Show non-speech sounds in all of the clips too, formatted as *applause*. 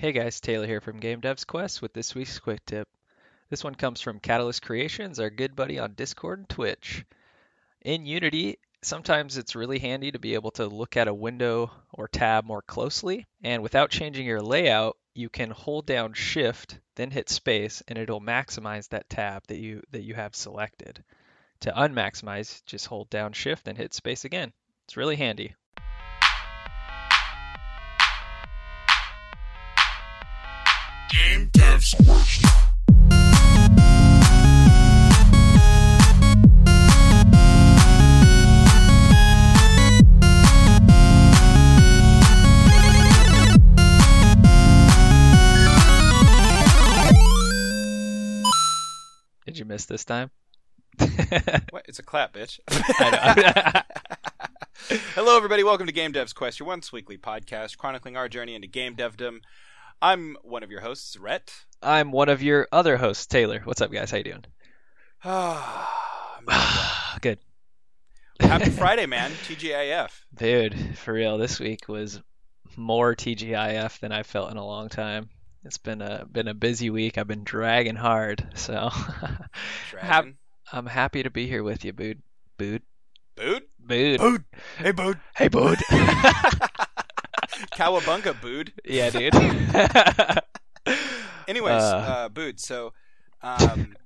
Hey guys, Taylor here from Game Devs Quest with this week's quick tip. This one comes from Catalyst Creations, our good buddy on Discord and Twitch. In Unity, sometimes it's really handy to be able to look at a window or tab more closely, and without changing your layout, you can hold down Shift, then hit space, and it'll maximize that tab that you that you have selected. To unmaximize, just hold down Shift and hit space again. It's really handy. Did you miss this time? *laughs* What? It's a clap, bitch. *laughs* I know. *laughs* Hello, everybody. Welcome to Game Dev's Quest, your once weekly podcast chronicling our journey into game devdom. I'm one of your hosts, Rhett. I'm one of your other hosts, Taylor. What's up, guys? How you doing? *sighs* *sighs* Good. Happy *laughs* Friday, man. TGIF. Dude, for real, this week was more TGIF than I felt in a long time. It's been a been a busy week. I've been dragging hard, so *laughs* Dragon. I'm happy to be here with you, Bood. Bood. Boot? Bood. Boot. Hey, Boot. Hey, Bood. *laughs* Cowabunga, Boot. yeah, dude. *laughs* Anyways, Uh. uh, Boot. So, um,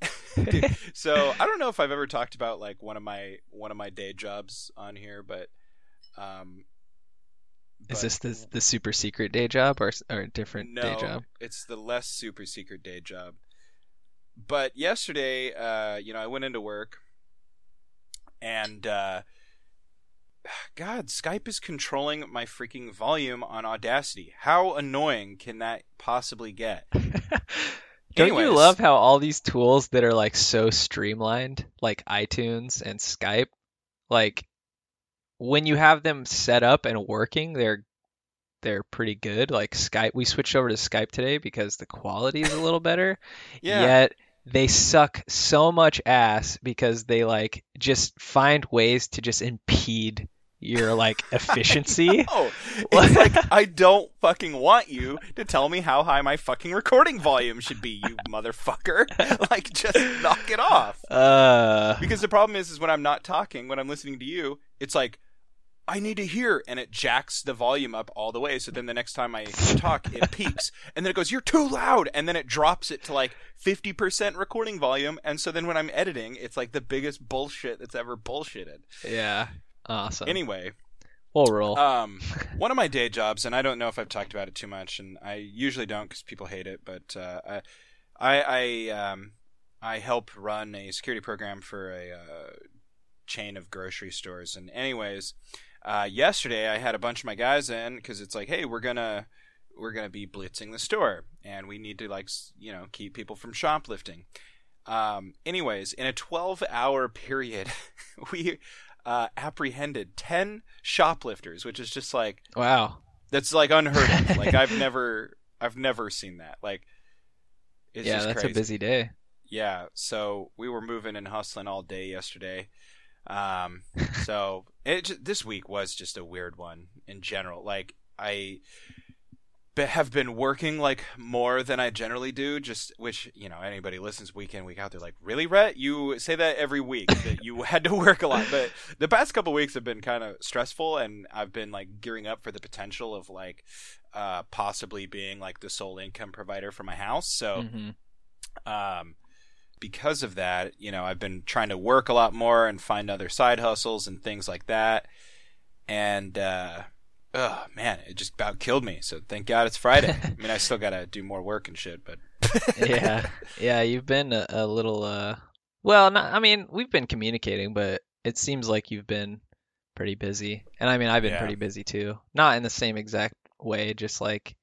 *laughs* dude, so I don't know if I've ever talked about like one of my one of my day jobs on here, but um, Is this the the super secret day job or or a different no, day job? it's the less super secret day job. But yesterday, uh, you know, I went into work, and uh, God, Skype is controlling my freaking volume on Audacity. How annoying can that possibly get? *laughs* Don't you love how all these tools that are like so streamlined, like iTunes and Skype, like when you have them set up and working, they're they're pretty good. Like Skype, we switched over to Skype today because the quality is a little better. *laughs* Yeah. Yet they suck so much ass because they like just find ways to just impede your like *laughs* efficiency. Oh, *laughs* it's like I don't fucking want you to tell me how high my fucking recording volume should be, you motherfucker. *laughs* Like, just knock it off. Uh, Because the problem is, is when I'm not talking, when I'm listening to you, it's like I need to hear, and it jacks the volume up all the way. So then the next time I talk, it peaks, and then it goes, "You're too loud," and then it drops it to like 50% recording volume. And so then when I'm editing, it's like the biggest bullshit that's ever bullshitted. yeah, awesome. Anyway, we'll roll. um, *laughs* one of my day jobs, and I don't know if I've talked about it too much, and I usually don't because people hate it, but uh, I, I, I, um, I help run a security program for a uh, chain of grocery stores. And anyways, uh, yesterday I had a bunch of my guys in because it's like, hey, we're gonna we're gonna be blitzing the store, and we need to like you know keep people from shoplifting. Um, anyways, in a 12 hour period, *laughs* we uh, apprehended 10 shoplifters, which is just like wow. that's like unheard of. like I've *laughs* never I've never seen that. Like it's yeah, just that's crazy. a busy day. Yeah, so we were moving and hustling all day yesterday. Um, *laughs* so it this week was just a weird one in general. Like I have been working like more than I generally do. Just which you know anybody listens week in week out, they're like, really, Rhett? You say that every week that you *laughs* had to work a lot, but the past couple weeks have been kind of stressful, and I've been like gearing up for the potential of like uh, possibly being like the sole income provider for my house. So Mhm. um, because of that, you know, I've been trying to work a lot more and find other side hustles and things like that. And, uh, oh man, it just about killed me. So thank God it's Friday. *laughs* I mean, I still gotta do more work and shit, but *laughs* yeah, yeah. You've been a, a little. uh Well, not, I mean, we've been communicating, but it seems like you've been pretty busy, and I mean, I've been Yeah. pretty busy too. Not in the same exact way, just like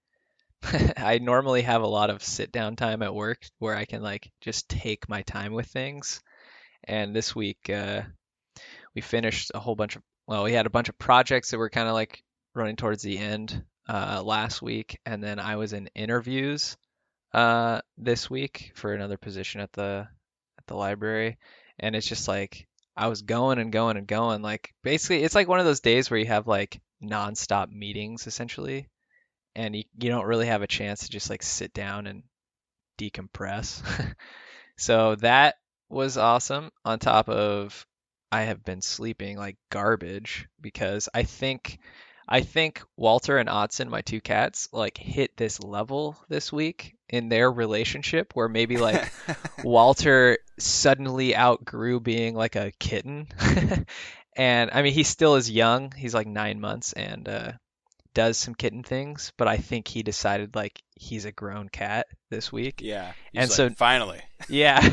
*laughs* I normally have a lot of sit down time at work where I can like just take my time with things. And this week, uh, we finished a whole bunch of, well, we had a bunch of projects that were kind of like running towards the end uh, last week. And then I was in interviews uh, this week for another position at the at the library. And it's just like I was going and going and going. Like basically, it's like one of those days where you have like nonstop meetings essentially and you, you don't really have a chance to just like sit down and decompress. *laughs* so that was awesome on top of I have been sleeping like garbage because I think I think Walter and Otson, my two cats, like hit this level this week in their relationship where maybe like *laughs* Walter suddenly outgrew being like a kitten. *laughs* and I mean, he still is young. He's like nine months and uh, does some kitten things, but I think he decided like he's a grown cat this week. Yeah. And like, so- finally. *laughs* Yeah,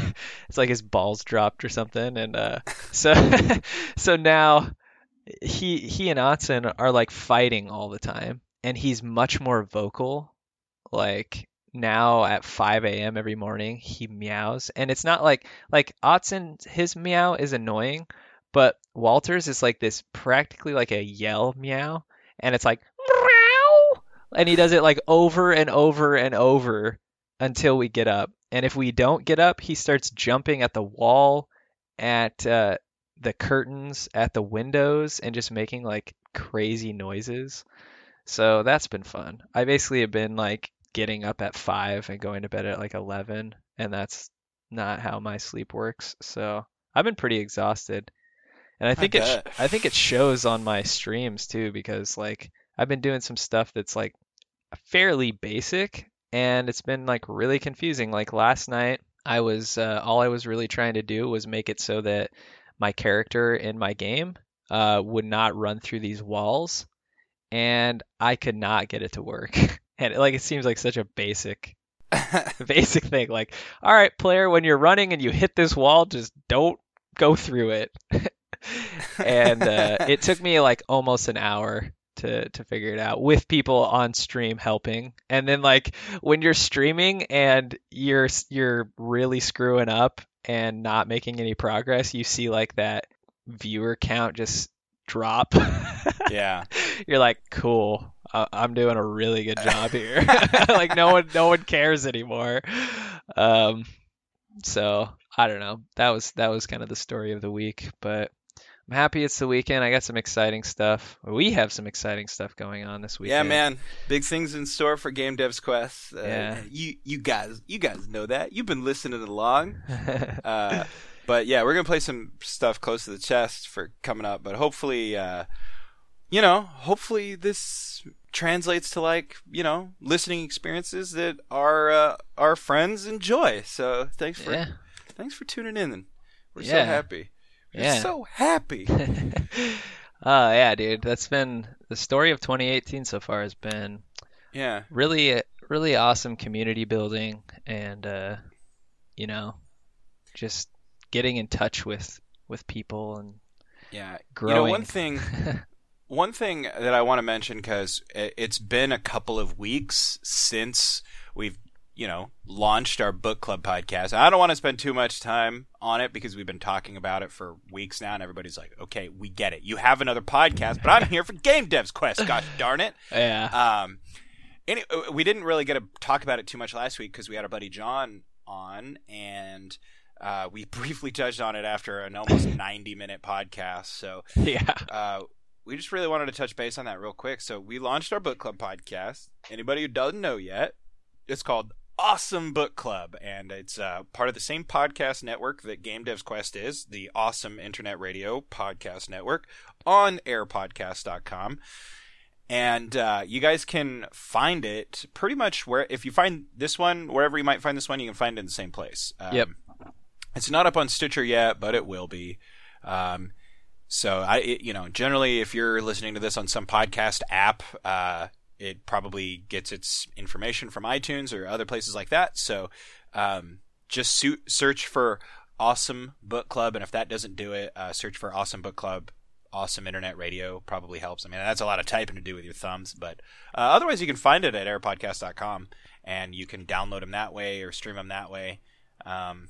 it's like his balls dropped or something, and uh, so so now he he and Otson are like fighting all the time, and he's much more vocal. Like now at 5 a.m. every morning, he meows, and it's not like like Otson his meow is annoying, but Walter's is like this practically like a yell meow, and it's like meow, and he does it like over and over and over until we get up. And if we don't get up, he starts jumping at the wall, at uh, the curtains, at the windows, and just making like crazy noises. So that's been fun. I basically have been like getting up at five and going to bed at like 11, and that's not how my sleep works. So I've been pretty exhausted. And I think it sh- I think it shows on my streams too because like I've been doing some stuff that's like fairly basic and it's been like really confusing. Like last night, I was uh, all I was really trying to do was make it so that my character in my game uh, would not run through these walls, and I could not get it to work. *laughs* and like it seems like such a basic *laughs* basic thing. Like, all right, player, when you're running and you hit this wall, just don't go through it. *laughs* and uh, it took me like almost an hour to to figure it out with people on stream helping. And then like when you're streaming and you're you're really screwing up and not making any progress, you see like that viewer count just drop. yeah. *laughs* you're like, cool. I- I'm doing a really good *laughs* job here. *laughs* like no one, no one cares anymore. Um, so I don't know. That was that was kind of the story of the week, but I'm happy it's the weekend. I got some exciting stuff. We have some exciting stuff going on this weekend. Yeah, man. Big things in store for Game Devs Quest. Uh, Yeah. You you guys you guys know that. You've been listening along. *laughs* Uh, but yeah, we're gonna play some stuff close to the chest for coming up. But hopefully, uh, you know, hopefully this translates to like you know listening experiences that our uh, our friends enjoy. So thanks for yeah. thanks for tuning in. We're so happy. Yeah. so happy. *laughs* Oh yeah, dude. That's been the story of 2018 so far has been Yeah. really really awesome community building and uh you know just getting in touch with with people and Yeah. growing. You know, one thing *laughs* one thing that I want to mention because it's been a couple of weeks since we've you know launched our book club podcast. I don't want to spend too much time on it because we've been talking about it for weeks now, and everybody's like, "Okay, we get it. You have another podcast, but I'm here for Game Devs Quest. Gosh darn it!" *laughs* yeah. Um, any, we didn't really get to talk about it too much last week because we had our buddy John on, and uh, we *laughs* briefly touched on it after an almost 90 minute podcast. So *laughs* yeah. uh, we just really wanted to touch base on that real quick. So we launched our book club podcast. Anybody who doesn't know yet, it's called Awesome Book Club, and it's uh, part of the same podcast network that Game Devs Quest is, the Awesome Internet Radio Podcast Network, on airpodcast.com. And uh, you guys can find it pretty much where, if you find this one, wherever you might find this one, you can find it in the same place. Um, Yep. It's not up on Stitcher yet, but it will be. Um, so I, it, you know, generally, if you're listening to this on some podcast app, uh, it probably gets its information from iTunes or other places like that. So um, just su- search for Awesome Book Club, and if that doesn't do it, uh, search for Awesome Book Club. Awesome Internet Radio probably helps. I mean, that's a lot of typing to do with your thumbs, but uh, otherwise, you can find it at airpodcast.com, and you can download them that way or stream them that way. Um,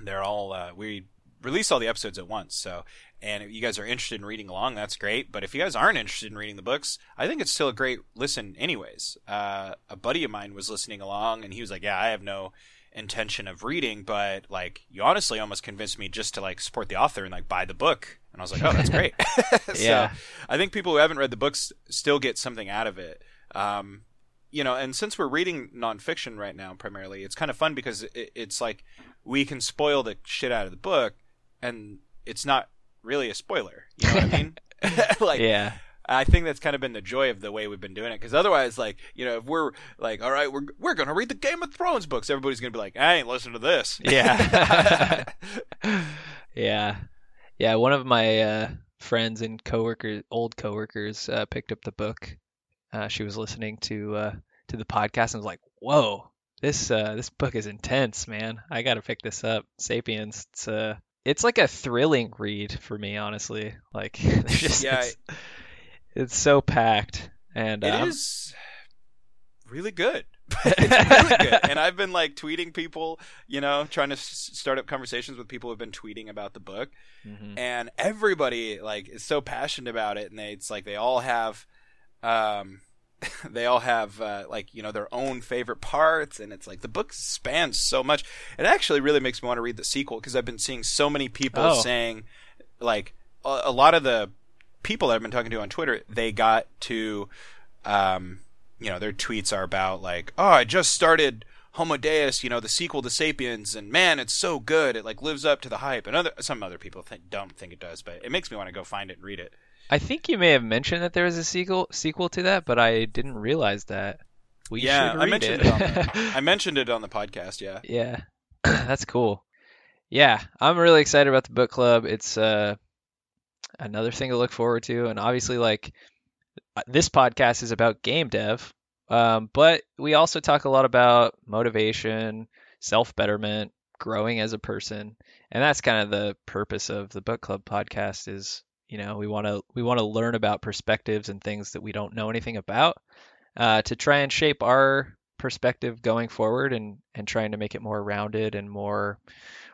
they're all uh, we release all the episodes at once, so and if you guys are interested in reading along, that's great. But if you guys aren't interested in reading the books, I think it's still a great listen, anyways. Uh, a buddy of mine was listening along, and he was like, "Yeah, I have no intention of reading, but like, you honestly almost convinced me just to like support the author and like buy the book." And I was like, "Oh, that's great." *laughs* *laughs* so Yeah. I think people who haven't read the books still get something out of it. Um, you know, and since we're reading nonfiction right now primarily, it's kind of fun because it, it's like we can spoil the shit out of the book, and it's not really a spoiler. You know what I mean? *laughs* *laughs* like, yeah. I think that's kind of been the joy of the way we've been doing it. Because otherwise, like, you know, if we're like, all right, we're we're gonna read the Game of Thrones books, everybody's gonna be like, I ain't listening to this. Yeah. *laughs* yeah. Yeah. One of my uh, friends and coworkers, old coworkers, uh, picked up the book. Uh, she was listening to uh, to the podcast and was like, "Whoa, this uh, this book is intense, man. I got to pick this up." Sapiens. It's uh, it's like a thrilling read for me, honestly. Like, *laughs* just, Yeah, it's, it's so packed, and It um, is really good. *laughs* *laughs* it's really good. And I've been like tweeting people, you know, trying to s- start up conversations with people who've been tweeting about the book, mhm. and everybody like is so passionate about it, and they, it's like they all have, um, *laughs* they all have uh, like you know their own favorite parts, and it's like the book spans so much. It actually really makes me want to read the sequel because I've been seeing so many people Oh. saying, like a, a lot of the people that I've been talking to on Twitter, they got to, um, you know, their tweets are about like, oh, I just started Homo Deus, you know, the sequel to Sapiens, and man, it's so good. It like lives up to the hype. And other some other people think, don't think it does, but it makes me want to go find it and read it. I think you may have mentioned that there was a sequel sequel to that, but I didn't realize that. We yeah, should I mentioned it. it. on the, *laughs* I mentioned it on the podcast. Yeah. Yeah, *clears throat* that's cool. Yeah, I'm really excited about the book club. It's uh, another thing to look forward to, and obviously, like uh, this podcast is about game dev, um, but we also talk a lot about motivation, self betterment, growing as a person, and that's kind of the purpose of the book club podcast. Is you know we want to we want to learn about perspectives and things that we don't know anything about, uh, to try and shape our perspective going forward and and trying to make it more rounded and more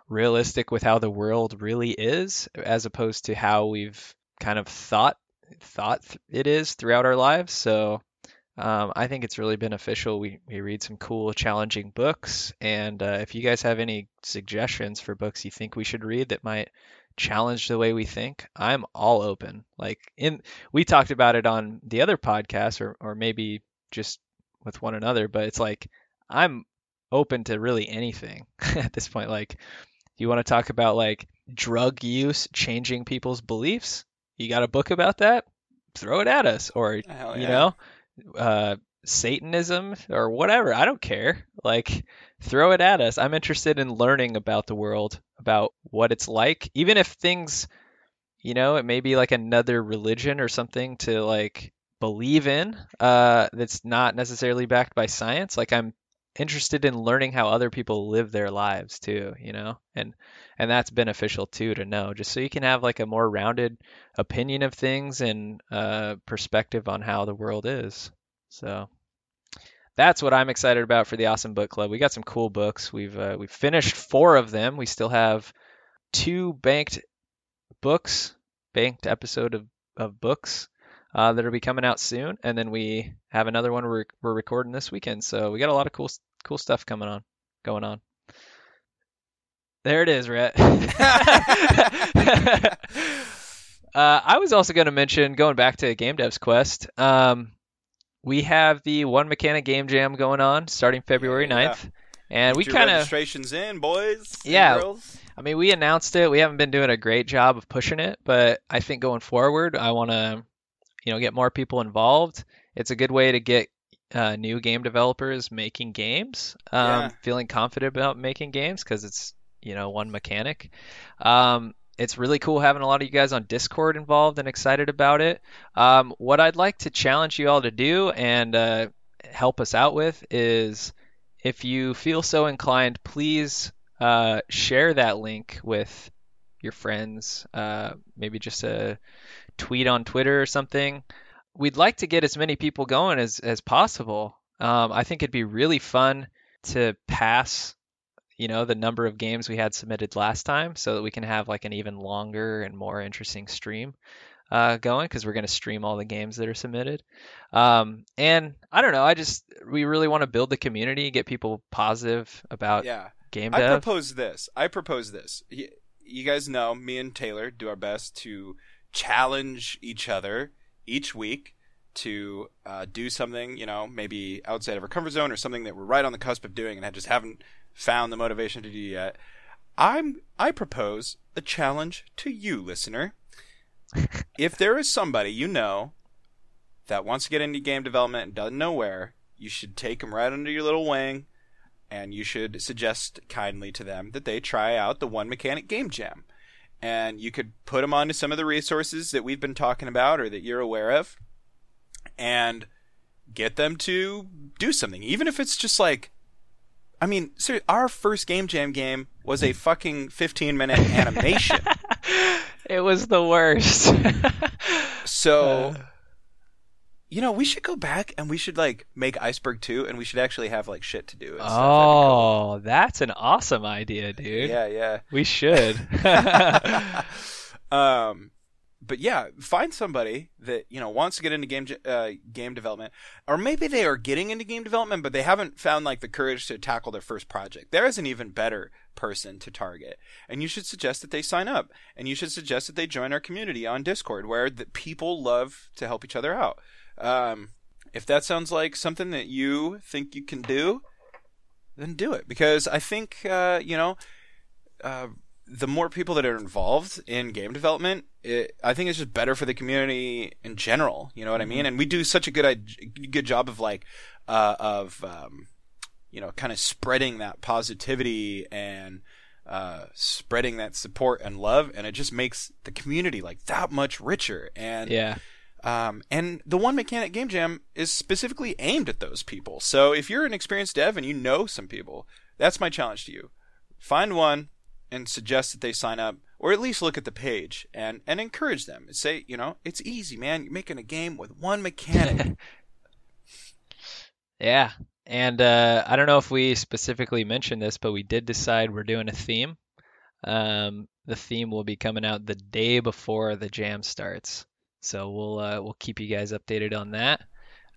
realistic with how the world really is as opposed to how we've kind of thought thought it is throughout our lives so um, I think it's really beneficial. We, we read some cool, challenging books. And uh, if you guys have any suggestions for books you think we should read that might challenge the way we think, I'm all open. Like in, we talked about it on the other podcast, or or maybe just with one another. But it's like I'm open to really anything *laughs* at this point. Like, you want to talk about like drug use changing people's beliefs? You got a book about that? Throw it at us, or Hell you know, uh, Satanism or whatever. I don't care. Like, throw it at us. I'm interested in learning about the world, about what it's like, even if things, you know, it may be like another religion or something to like believe in uh, that's not necessarily backed by science. Like, I'm interested in learning how other people live their lives too, you know, and and that's beneficial too to know, just so you can have like a more rounded opinion of things and uh, perspective on how the world is. So that's what I'm excited about for the Awesome Book Club. We got some cool books. We've uh, we've finished four of them. We still have two banked books, banked episode of of books uh, that'll be coming out soon, and then we have another one we're we're recording this weekend. So we got a lot of cool cool stuff coming on, going on. There it is, Rhett. *laughs* *laughs* uh, I was also going to mention, going back to Game Dev's Quest, um, we have the One Mechanic Game Jam going on starting February Yeah. 9th. And we Get your kind of, registrations in, boys. and Yeah. girls. I mean, we announced it. We haven't been doing a great job of pushing it, but I think going forward, I want to, you know, get more people involved. It's a good way to get uh, new game developers making games, um, Yeah. feeling confident about making games because it's, you know, one mechanic. Um, it's really cool having a lot of you guys on Discord involved and excited about it. Um, what I'd like to challenge you all to do and uh, help us out with is if you feel so inclined, please uh, share that link with your friends. Uh, maybe just a tweet on Twitter or something. We'd like to get as many people going as, as possible. Um, I think it'd be really fun to pass, you know, the number of games we had submitted last time, so that we can have like an even longer and more interesting stream uh, going because we're going to stream all the games that are submitted. Um, and I don't know, I just we really want to build the community, get people positive about Yeah. game dev. I propose this. I propose this. You guys know me and Taylor do our best to challenge each other each week to uh, do something, you know, maybe outside of our comfort zone or something that we're right on the cusp of doing and I just haven't found the motivation to do yet, I'm I propose a challenge to you, listener. *laughs* if there is somebody you know that wants to get into game development and doesn't know where, you should take them right under your little wing, and you should suggest kindly to them that they try out the One Mechanic Game Jam. And you could put them onto some of the resources that we've been talking about or that you're aware of, and get them to do something, even if it's just like I mean, seriously, our first Game Jam game was a fucking 15 minute animation. *laughs* it was the worst. *laughs* so, Uh. you know, we should go back and we should like make Iceberg 2 and we should actually have like shit to do. And stuff. That'd cool. oh, that's an awesome idea, dude. Yeah, yeah. We should. *laughs* um, but yeah, find somebody that you know wants to get into game uh, game development, or maybe they are getting into game development, but they haven't found like the courage to tackle their first project. There is an even better person to target, and you should suggest that they sign up, and you should suggest that they join our community on Discord, where the people love to help each other out. Um, if that sounds like something that you think you can do, then do it because I think uh, you know. Uh, the more people that are involved in game development, it, I think it's just better for the community in general. You know what I mean? And we do such a good good job of like uh, of um, you know kind of spreading that positivity and uh, spreading that support and love, and it just makes the community like that much richer. And yeah. um, and the One Mechanic Game Jam is specifically aimed at those people. So if you're an experienced dev and you know some people, that's my challenge to you. Find one and suggest that they sign up, or at least look at the page and, and encourage them. Say, you know, it's easy, man. You're making a game with one mechanic. *laughs* Yeah. And uh, I don't know if we specifically mentioned this, but we did decide we're doing a theme. Um, the theme will be coming out the day before the jam starts. So we'll uh, we'll keep you guys updated on that.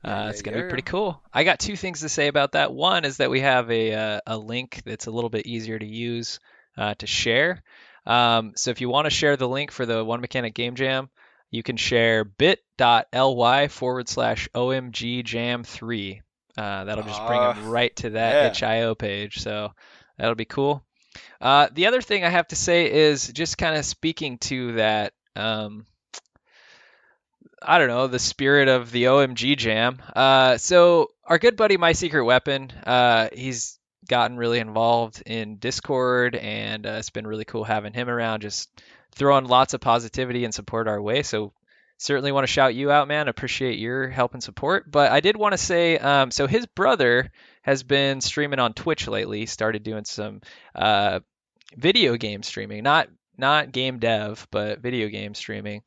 Uh, it's gonna be pretty cool. I got two things to say about that. One is that we have a uh, a link that's a little bit easier to use uh, to share. Um, so if you want to share the link for the One Mechanic Game Jam, you can share bit.ly forward slash omgjam3. Uh, that'll just bring Ah, them right to that yeah. itch.io page. So that'll be cool. Uh, the other thing I have to say is just kind of speaking to that. Um, I don't know the spirit of the OMG Jam. Uh, so our good buddy My Secret Weapon, uh, he's gotten really involved in Discord, and uh, it's been really cool having him around, just throwing lots of positivity and support our way. So certainly want to shout you out, man. Appreciate your help and support. But I did want to say, um, so his brother has been streaming on Twitch lately. Started doing some uh, video game streaming, not not game dev, but video game streaming.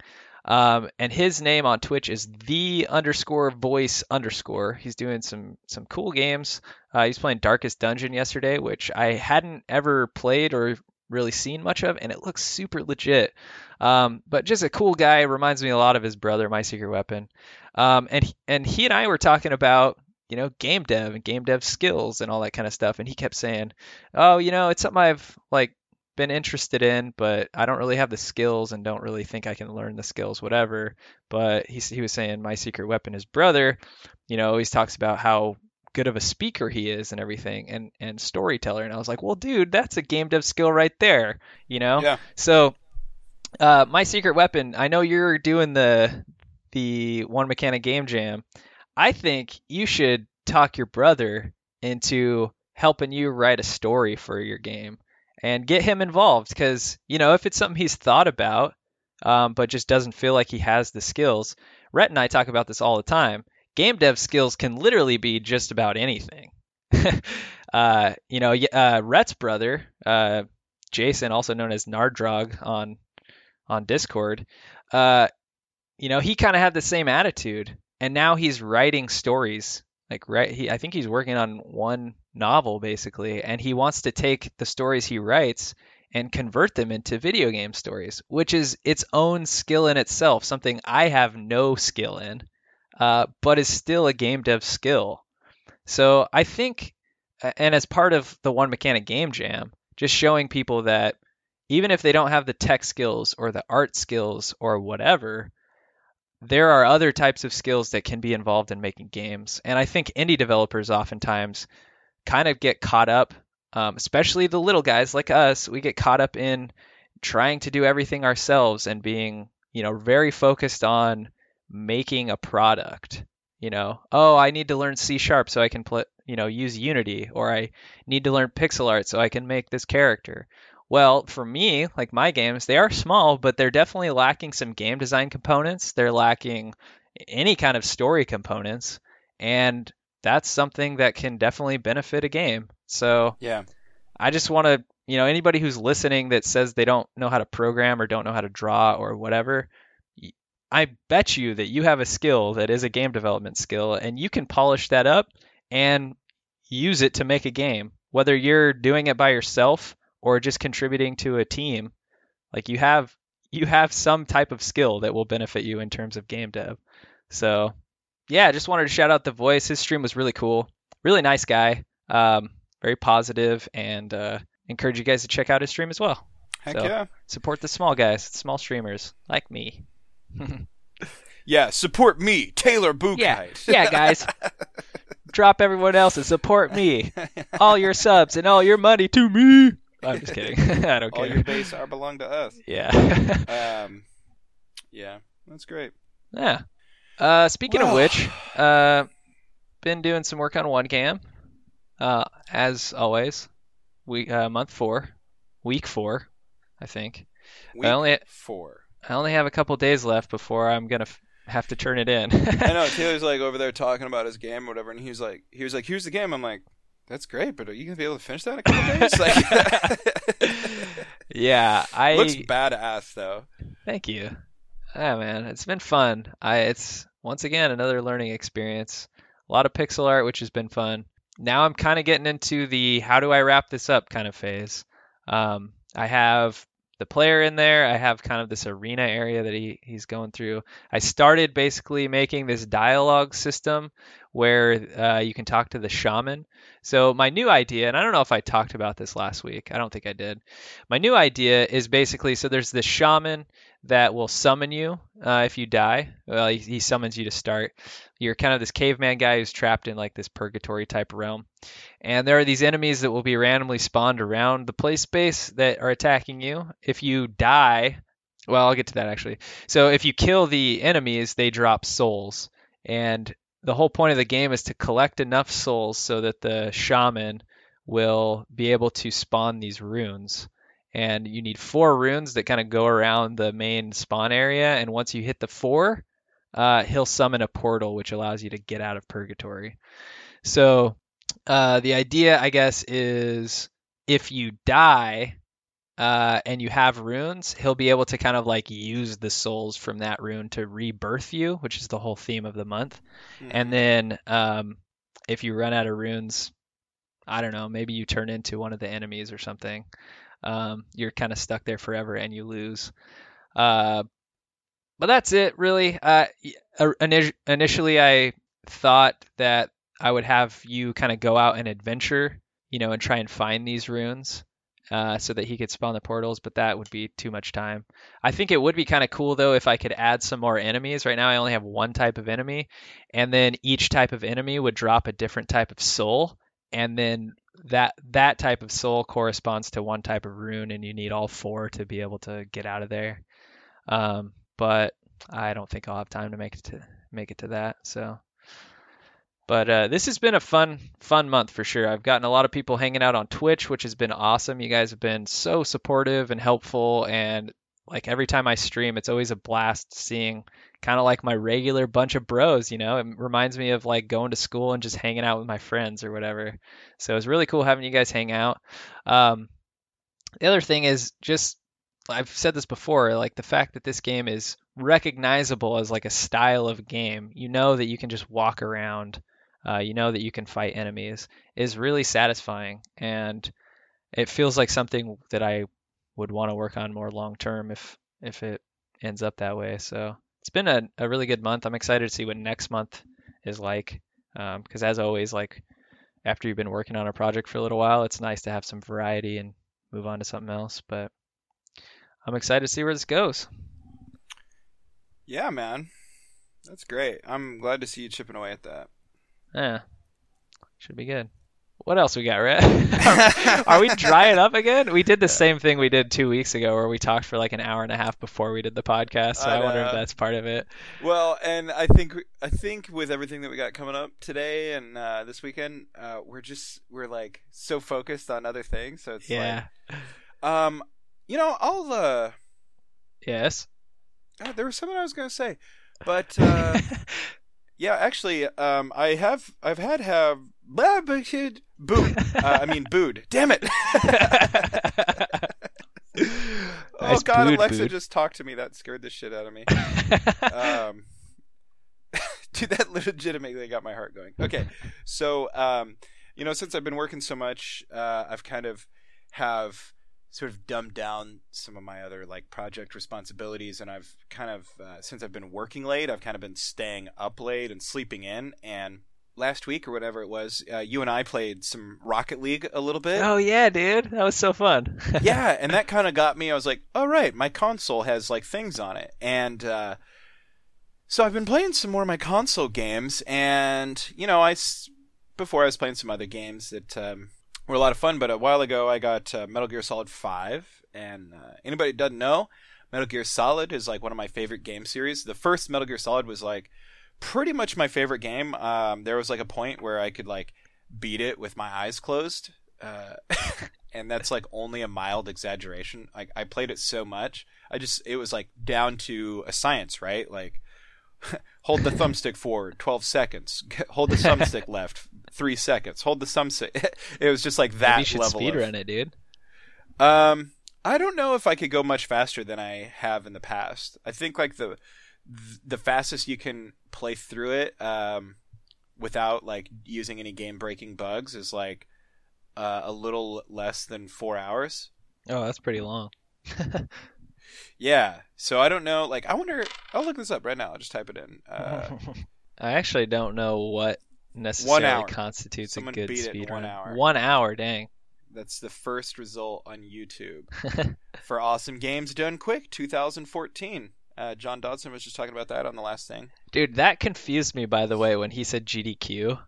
Um, and his name on Twitch is the underscore voice underscore. He's doing some some cool games. Uh, he's playing Darkest Dungeon yesterday, which I hadn't ever played or really seen much of, and it looks super legit. Um, but just a cool guy. Reminds me a lot of his brother, My Secret Weapon. Um, and and he and I were talking about you know game dev and game dev skills and all that kind of stuff. And he kept saying, "Oh, you know, it's something I've like been interested in, but I don't really have the skills and don't really think I can learn the skills, whatever." But he he was saying My Secret Weapon, his brother, you know, always talks about how good of a speaker he is and everything and and storyteller and I was like, "Well, dude, that's a game dev skill right there." You know? Yeah. So uh, my secret weapon. I know you're doing the the one mechanic game jam. I think you should talk your brother into helping you write a story for your game and get him involved because you know if it's something he's thought about um, but just doesn't feel like he has the skills. Rhett and I talk about this all the time. Game dev skills can literally be just about anything. *laughs* uh, you know, uh, Rhett's brother, uh, Jason, also known as Nardrog on on Discord, uh, you know, he kind of had the same attitude, and now he's writing stories. Like, right, he I think he's working on one novel basically, and he wants to take the stories he writes and convert them into video game stories, which is its own skill in itself, something I have no skill in, uh, but is still a game dev skill. So I think, and as part of the One Mechanic Game Jam, just showing people that even if they don't have the tech skills or the art skills or whatever, there are other types of skills that can be involved in making games. And I think indie developers oftentimes kind of get caught up, um, especially the little guys like us, we get caught up in trying to do everything ourselves and being, you know, very focused on making a product. You know, oh, I need to learn C sharp so I can put, you know, use Unity, or I need to learn pixel art so I can make this character. Well, for me, like my games, they are small, but they're definitely lacking some game design components. They're lacking any kind of story components, and that's something that can definitely benefit a game. So Yeah. I just want to, you know, anybody who's listening that says they don't know how to program or don't know how to draw or whatever, I bet you that you have a skill that is a game development skill, and you can polish that up and use it to make a game. Whether you're doing it by yourself or just contributing to a team, like you have you have some type of skill that will benefit you in terms of game dev. So, yeah, I just wanted to shout out the voice. His stream was really cool. Really nice guy. Um, very positive, and uh, encourage you guys to check out his stream as well. Heck So- yeah. Support the small guys, small streamers like me. *laughs* Yeah. Support me, Taylor Bookite. Yeah, yeah, guys. *laughs* Drop everyone else and support me. All your subs and all your money to me. I'm just kidding. *laughs* *laughs* I don't care. All your base are belong to us. Yeah. *laughs* Um, yeah, that's great. yeah. Uh, speaking of which, uh, been doing some work on 1GAM. Uh, as always, we uh, month four, week four, I think. Week only- four. I only have a couple days left before I'm gonna f- have to turn it in. I know Taylor's like over there talking about his game or whatever, and he's like, he was like, here's the game. I'm like, that's great, but are you gonna be able to finish that in a couple days? Like, *laughs* yeah, I looks badass though. Thank you. Yeah, man, it's been fun. I it's once again another learning experience. A lot of pixel art, which has been fun. Now I'm kind of getting into the how do I wrap this up kind of phase. Um, I have the player in there. I have kind of this arena area that he, he's going through. I started basically making this dialogue system where uh, you can talk to the shaman. So my new idea, and I don't know if I talked about this last week. I don't think I did. My new idea is basically so there's this shaman that will summon you uh, if you die. Well, he, he summons you to start. You're kind of this caveman guy who's trapped in like this purgatory type realm. And there are these enemies that will be randomly spawned around the play space that are attacking you. If you die, well, I'll get to that actually. So if you kill the enemies, they drop souls. And the whole point of the game is to collect enough souls so that the shaman will be able to spawn these runes and you need four runes that kind of go around the main spawn area. And once you hit the four, uh, he'll summon a portal which allows you to get out of purgatory. So uh, the idea, I guess, is if you die uh, and you have runes, he'll be able to kind of like use the souls from that rune to rebirth you, which is the whole theme of the month. And then um, if you run out of runes, I don't know, maybe you turn into one of the enemies or something. Um, you're kind of stuck there forever and you lose. Uh, but that's it, really. Uh, uh, initially, I thought that I would have you kind of go out and adventure, you know, and try and find these runes. Uh, so that he could spawn the portals, but that would be too much time. I think it would be kind of cool though if I could add some more enemies. Right now I only have one type of enemy, and then each type of enemy would drop a different type of soul, and then that that type of soul corresponds to one type of rune, and you need all four to be able to get out of there. Um, but I don't think I'll have time to make it to make it to that. So, but uh, this has been a fun fun month for sure. I've gotten a lot of people hanging out on Twitch, which has been awesome. You guys have been so supportive and helpful, and like every time I stream, it's always a blast seeing kind of like my regular bunch of bros. You know, it reminds me of like going to school and just hanging out with my friends or whatever. So it's really cool having you guys hang out. Um, the other thing is just I've said this before, like the fact that this game is recognizable as like a style of game. You know that you can just walk around. Uh, you know that you can fight enemies is really satisfying, and it feels like something that I would want to work on more long term if if it ends up that way. So it's been a, a really good month. I'm excited to see what next month is like, um, because as always, like after you've been working on a project for a little while, it's nice to have some variety and move on to something else. But I'm excited to see where this goes. Yeah, man. That's great. I'm glad to see you chipping away at that. Yeah, should be good. What else we got, Rhett? *laughs* Are we *laughs* drying up again? We did the same thing we did two weeks ago, where we talked for like an hour and a half before we did the podcast. So I I, wonder if that's part of it. Well, and I think I think with everything that we got coming up today and uh, this weekend, uh, we're just we're like so focused on other things. So it's Yeah. like, um, you know, I'll uh, Yes. uh, there was something I was gonna say, but uh, *laughs* yeah, actually, um, I have I've had have booed. Uh, I mean booed. *laughs* Damn it. *laughs* oh God, booed, Alexa booed. just talked to me. That scared the shit out of me. *laughs* um, dude, that legitimately got my heart going. Okay, so um, you know, since I've been working so much, uh, I've kind of have sort of dumbed down some of my other like project responsibilities, and I've kind of uh, since I've been working late, I've kind of been staying up late and sleeping in. And last week or whatever it was, uh, you and I played some Rocket League a little bit oh yeah, dude, that was so fun. *laughs* yeah, and that kind of got me. I was like, "All right, my console has like things on it," and uh, so I've been playing some more of my console games, and you know, I before I was playing some other games that um, were a lot of fun, but a while ago I got uh, Metal Gear Solid Five, and uh, anybody that doesn't know, Metal Gear Solid is like one of my favorite game series. The first Metal Gear Solid was like pretty much my favorite game. Um, there was like a point where I could like beat it with my eyes closed. Uh, *laughs* and that's like only a mild exaggeration. Like I played it so much, I just it was like down to a science, right? Like *laughs* hold the thumbstick forward 12 seconds, *laughs* hold the thumbstick left 3 seconds, hold the thumbstick. It was just like that Maybe you should level. speed of- it, dude. um, I don't know if I could go much faster than I have in the past. I think like the the fastest you can play through it um, without like using any game breaking bugs is like uh, a little less than four hours. Oh, that's pretty long. *laughs* Yeah. So I don't know. Like I wonder. I'll look this up right now. I'll just type it in. Uh, *laughs* I actually don't know what necessarily constitutes Someone a good beat it in speed one run. hour. One hour, dang. that's the first result on YouTube *laughs* for Awesome Games Done Quick 2014. Uh, John Dodson was just talking about that on the last thing. Dude, that confused me by the way when he said GDQ.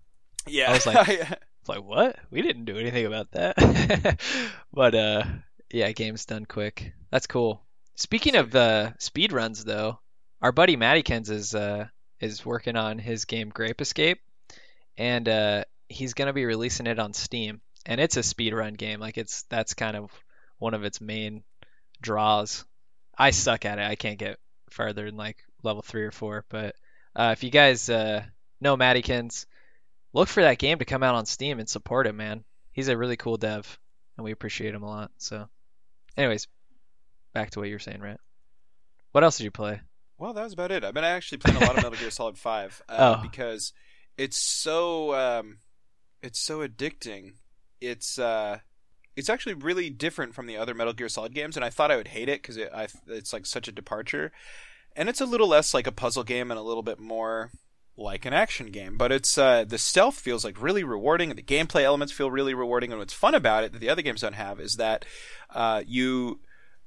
Yeah. I was like- *laughs* It's like, what? We didn't do anything about that. *laughs* but uh yeah, Games Done Quick. That's cool. Speaking of uh speed runs though, our buddy Mattykins is uh is working on his game Grape Escape and uh he's going to be releasing it on Steam. And it's a speed run game. Like it's that's kind of one of its main draws. I suck at it. I can't get farther than like level 3 or 4, but uh if you guys uh know Mattykins, look for that game to come out on Steam and support him, man. He's a really cool dev, and we appreciate him a lot. So, anyways, back to what you were saying, right? What else did you play? Well, that was about it. I've been actually playing a lot of Metal Gear Solid *laughs* Five uh, Oh. because it's so um, it's so addicting. It's uh, it's actually really different from the other Metal Gear Solid games, and I thought I would hate it because it, it's like such a departure. And it's a little less like a puzzle game and a little bit more like an action game. But it's uh, the stealth feels like really rewarding, and the gameplay elements feel really rewarding. And what's fun about it that the other games don't have is that uh, you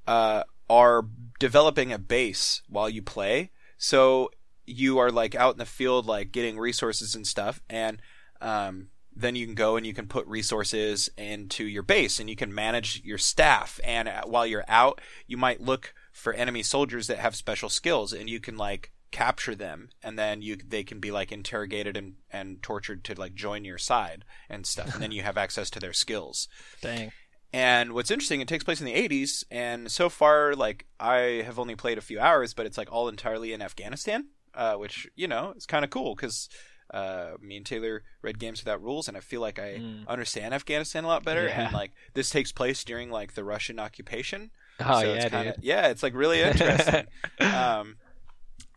uh, are developing a base while you play. So you are like out in the field, like getting resources and stuff, and um, then you can go and you can put resources into your base, and you can manage your staff. And uh, while you're out, you might look for enemy soldiers that have special skills, and you can like capture them, and then you they can be like interrogated and and tortured to like join your side and stuff, and then you have access to their skills. Dang. And what's interesting, it takes place in the 80s, and so far, like, I have only played a few hours, but it's, like, all entirely in Afghanistan, uh, which, you know, is kind of cool, because uh, me and Taylor read Games Without Rules, and I feel like I Mm. understand Afghanistan a lot better, Yeah. and, like, this takes place during, like, the Russian occupation. Oh so yeah, it's kinda, dude. Yeah, it's, like, really interesting. *laughs* um,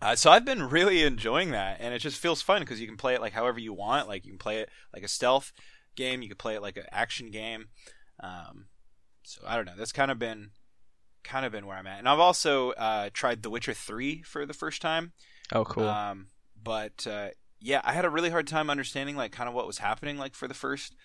uh, so I've been really enjoying that, and it just feels fun, because you can play it, like, however you want. Like, you can play it like a stealth game, you can play it like an action game. Um, so I don't know. That's kind of been kind of been where I'm at. And I've also uh, tried The Witcher 3 for the first time. oh cool. Um, but uh, yeah, I had a really hard time understanding like kind of what was happening like for the first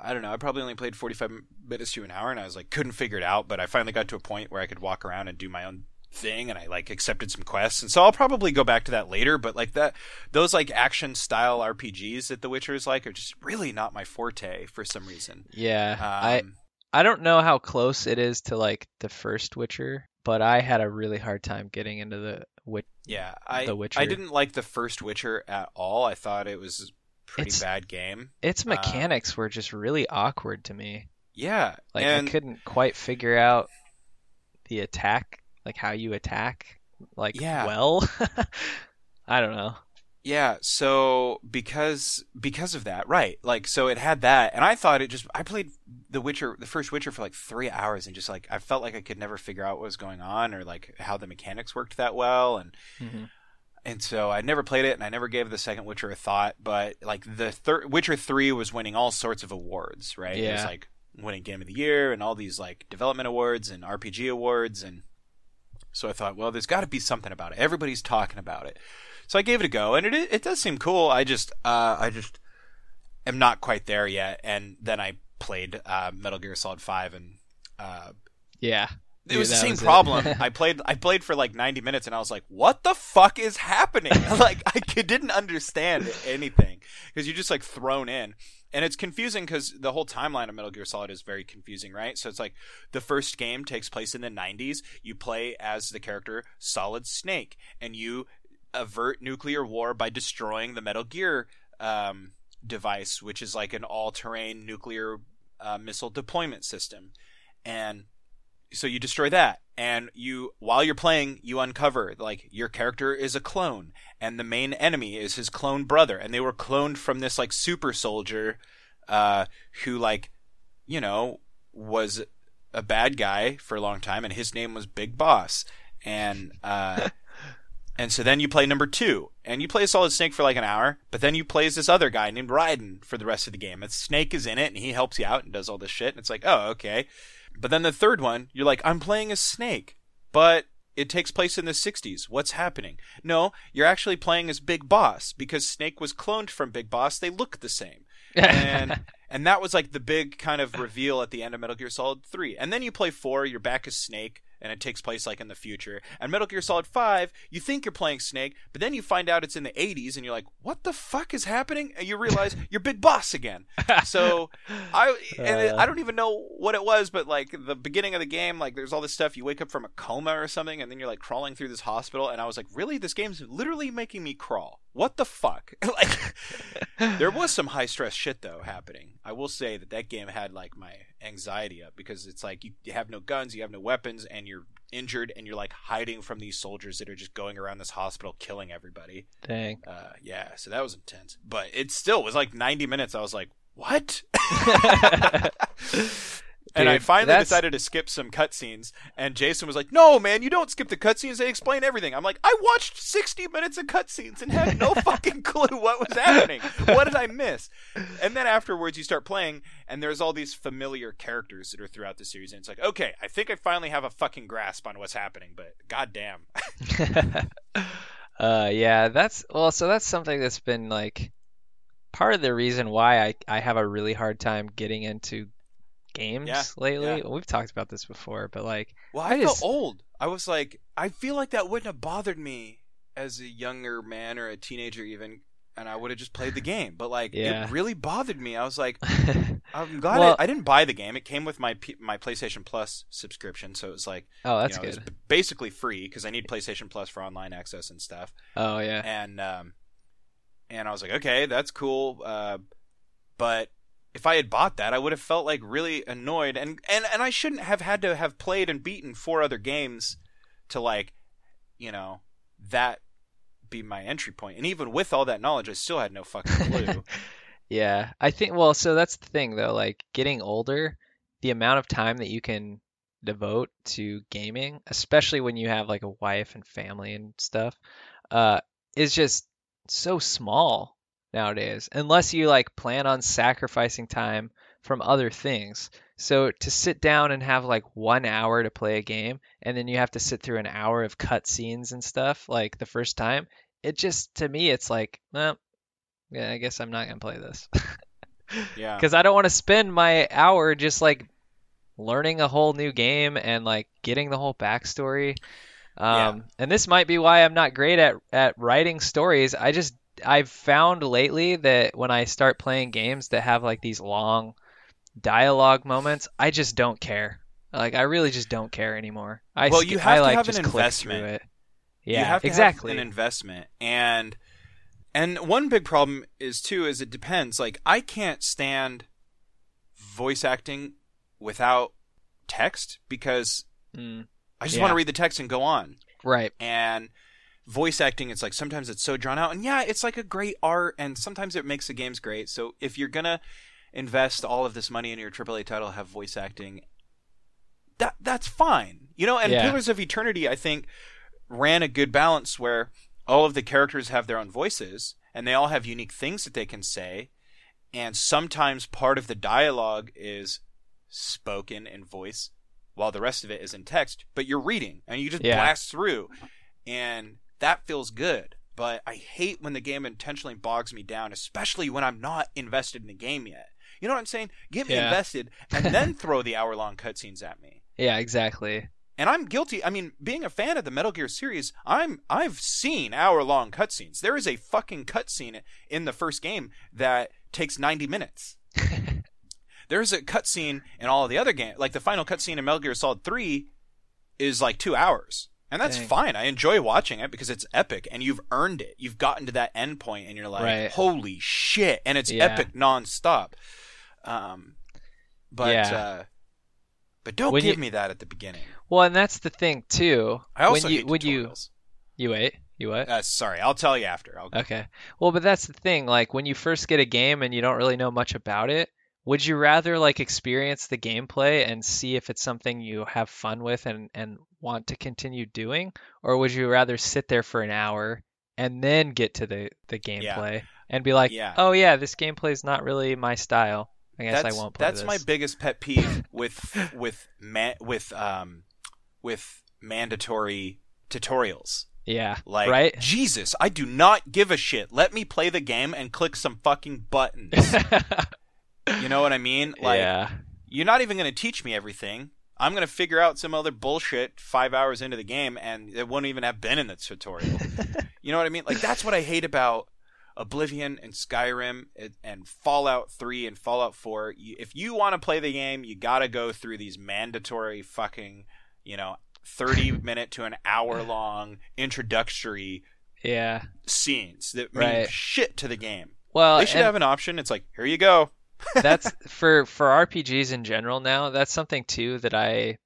I don't know. I probably only played 45 minutes to an hour and I was like couldn't figure it out, but I finally got to a point where I could walk around and do my own thing and I like accepted some quests and so I'll probably go back to that later but like that those like action style RPGs that The Witcher is like are just really not my forte for some reason. Yeah, Um, I I don't know how close it is to like the first Witcher, but I had a really hard time getting into the Wit. yeah, I The Witcher. I didn't like the first Witcher at all. I thought it was a pretty It's- bad game. Its Um, mechanics were just really awkward to me. Yeah, Like and I couldn't quite figure out the attack, like how you attack, like Yeah. well. *laughs* I don't know. Yeah, so because because of that, right? Like, so it had that, and I thought it just. I played The Witcher, the first Witcher, for like three hours, and just like I felt like I could never figure out what was going on or like how the mechanics worked that well, and Mhm. and so I never played it, and I never gave the second Witcher a thought. But like the third Witcher three was winning all sorts of awards, right? It was Yeah. like winning Game of the Year and all these like development awards and RPG awards, and so I thought, well, there's got to be something about it. Everybody's talking about it, so I gave it a go, and it it does seem cool. I just uh, I just am not quite there yet, and then I played uh, Metal Gear Solid Five, and uh, Yeah. it was the same was problem. *laughs* I played I played for like 90 minutes and I was like, "What the fuck is happening?" *laughs* like I didn't understand anything because you're just like thrown in. And it's confusing because the whole timeline of Metal Gear Solid is very confusing, right? So it's like the first game takes place in the 90s. You play as the character Solid Snake, and you avert nuclear war by destroying the Metal Gear um, device, which is like an all-terrain nuclear uh, missile deployment system. And so you destroy that and you while you're playing you uncover like your character is a clone and the main enemy is his clone brother and they were cloned from this like super soldier uh who like you know was a bad guy for a long time and his name was big boss and uh *laughs* and so then you play number two, and you play a Solid Snake for like an hour, but then you play as this other guy named Raiden for the rest of the game. And Snake is in it, and he helps you out and does all this shit. And it's like, oh, okay. But then the third one, you're like, I'm playing as Snake, but it takes place in the 60s. What's happening? No, you're actually playing as Big Boss because Snake was cloned from Big Boss. They look the same. And *laughs* and that was like the big kind of reveal at the end of Metal Gear Solid 3. And then you play 4, you're back as Snake, and it takes place like in the future. And Metal Gear Solid 5, you think you're playing Snake, but then you find out it's in the 80s and you're like, "What the fuck is happening?" And you realize *laughs* you're Big Boss again. So I and it. I don't even know what it was, but like the beginning of the game, like there's all this stuff. You wake up from a coma or something, and then you're like crawling through this hospital, and I was like, really, this game's literally making me crawl. What the fuck? *laughs* like, there was some high stress shit though happening. I will say that that game had like my anxiety up because it's like you, you have no guns, you have no weapons, and you're injured, and you're like hiding from these soldiers that are just going around this hospital killing everybody. Dang. Uh, yeah, so that was intense. But it still was like 90 minutes. I was like, what? *laughs* *laughs* and I finally that's- decided to skip some cutscenes. And Jason was like, no, man, you don't skip the cutscenes. They explain everything. I'm like, I watched 60 minutes of cutscenes and had no *laughs* fucking clue what was happening. What did I miss? And then afterwards, you start playing, and there's all these familiar characters that are throughout the series. And it's like, okay, I think I finally have a fucking grasp on what's happening, but goddamn. *laughs* uh yeah, that's well, so that's something that's been like part of the reason why I I have a really hard time getting into games Yeah, lately. yeah. We've talked about this before, but like Well, I I, felt just- old. I was like, I feel like that wouldn't have bothered me as a younger man or a teenager, even, and I would have just played the *laughs* game. But like, Yeah. it really bothered me. I was like, *laughs* I'm glad Well- I, I didn't buy the game. It came with my P- my PlayStation Plus subscription, so it was like, oh, that's you know, it good. was basically free because I need PlayStation Plus for online access and stuff. Oh yeah. And um, and I was like, okay, that's cool. Uh, but if I had bought that, I would have felt like really annoyed, and and and I shouldn't have had to have played and beaten four other games to like, you know, that be my entry point. And even with all that knowledge, I still had no fucking *laughs* clue. Yeah, I think well, so that's the thing though, like getting older, the amount of time that you can devote to gaming, especially when you have like a wife and family and stuff, uh, is just so small nowadays, unless you like plan on sacrificing time from other things. So to sit down and have like one hour to play a game, and then you have to sit through an hour of cutscenes and stuff, like the first time, it just to me it's like, well, yeah, I guess I'm not gonna play this. *laughs* yeah. Because I don't want to spend my hour just like learning a whole new game and like getting the whole backstory. Um, Yeah. and this might be why I'm not great at at writing stories. I just I've found lately that when I start playing games that have like these long dialogue moments, I just don't care. Like I really just don't care anymore. I Well, you I have to like have an just click through investment. it. Yeah, you have to exactly. have an investment and and one big problem is too is it depends like i can't stand voice acting without text because Mm, i just Yeah. want to read the text and go on right. and voice acting it's like sometimes it's so drawn out and yeah it's like a great art and sometimes it makes the games great so if you're gonna invest all of this money in your AAA title have voice acting that that's fine you know and Yeah. Pillars of Eternity I think ran a good balance where all of the characters have their own voices and they all have unique things that they can say and sometimes part of the dialogue is spoken in voice while the rest of it is in text but you're reading and you just Yeah. blast through and that feels good but i hate when the game intentionally bogs me down especially when i'm not invested in the game yet you know what i'm saying get me Yeah. invested and *laughs* then throw the hour long cutscenes at me Yeah, exactly. and I'm guilty. I mean, being a fan of the Metal Gear series, I'm I've seen hour long cutscenes. There is a fucking cutscene in the first game that takes 90 minutes. *laughs* There's a cutscene in all of the other games, like the final cutscene in Metal Gear Solid 3 is like two hours. And that's Dang. fine. I enjoy watching it because it's epic and you've earned it. You've gotten to that end point and you're like, Right. holy shit. And it's Yeah. epic nonstop. Um, but, Yeah. uh, but don't When give you- me that at the beginning. Well, and that's the thing too. I also when you when you you wait, you what? Uh, sorry, I'll tell you after. I'll, Okay. Well, but that's the thing. Like when you first get a game and you don't really know much about it, would you rather like experience the gameplay and see if it's something you have fun with and and want to continue doing, or would you rather sit there for an hour and then get to the the gameplay and be like, Yeah. "Oh yeah, this gameplay is not really my style. I guess that's I won't play that's this." my biggest pet peeve with with ma- with um with mandatory tutorials. yeah. Like right? Jesus, I do not give a shit. Let me play the game and click some fucking buttons. *laughs* you know what I mean? *laughs* Like yeah. you're not even going to teach me everything. I'm going to figure out some other bullshit 5 hours into the game and it won't even have been in the tutorial. *laughs* You know what I mean? Like that's what I hate about Oblivion and Skyrim and- and Fallout 3 and Fallout 4. You, if you want to play the game, you got to go through these mandatory fucking, you know, 30 *laughs* minute to an hour long introductory Yeah. scenes that mean Right. shit to the game. Well, they should and- have an option. It's like, here you go. That's *laughs* for for RPGs in general now. That's something too that I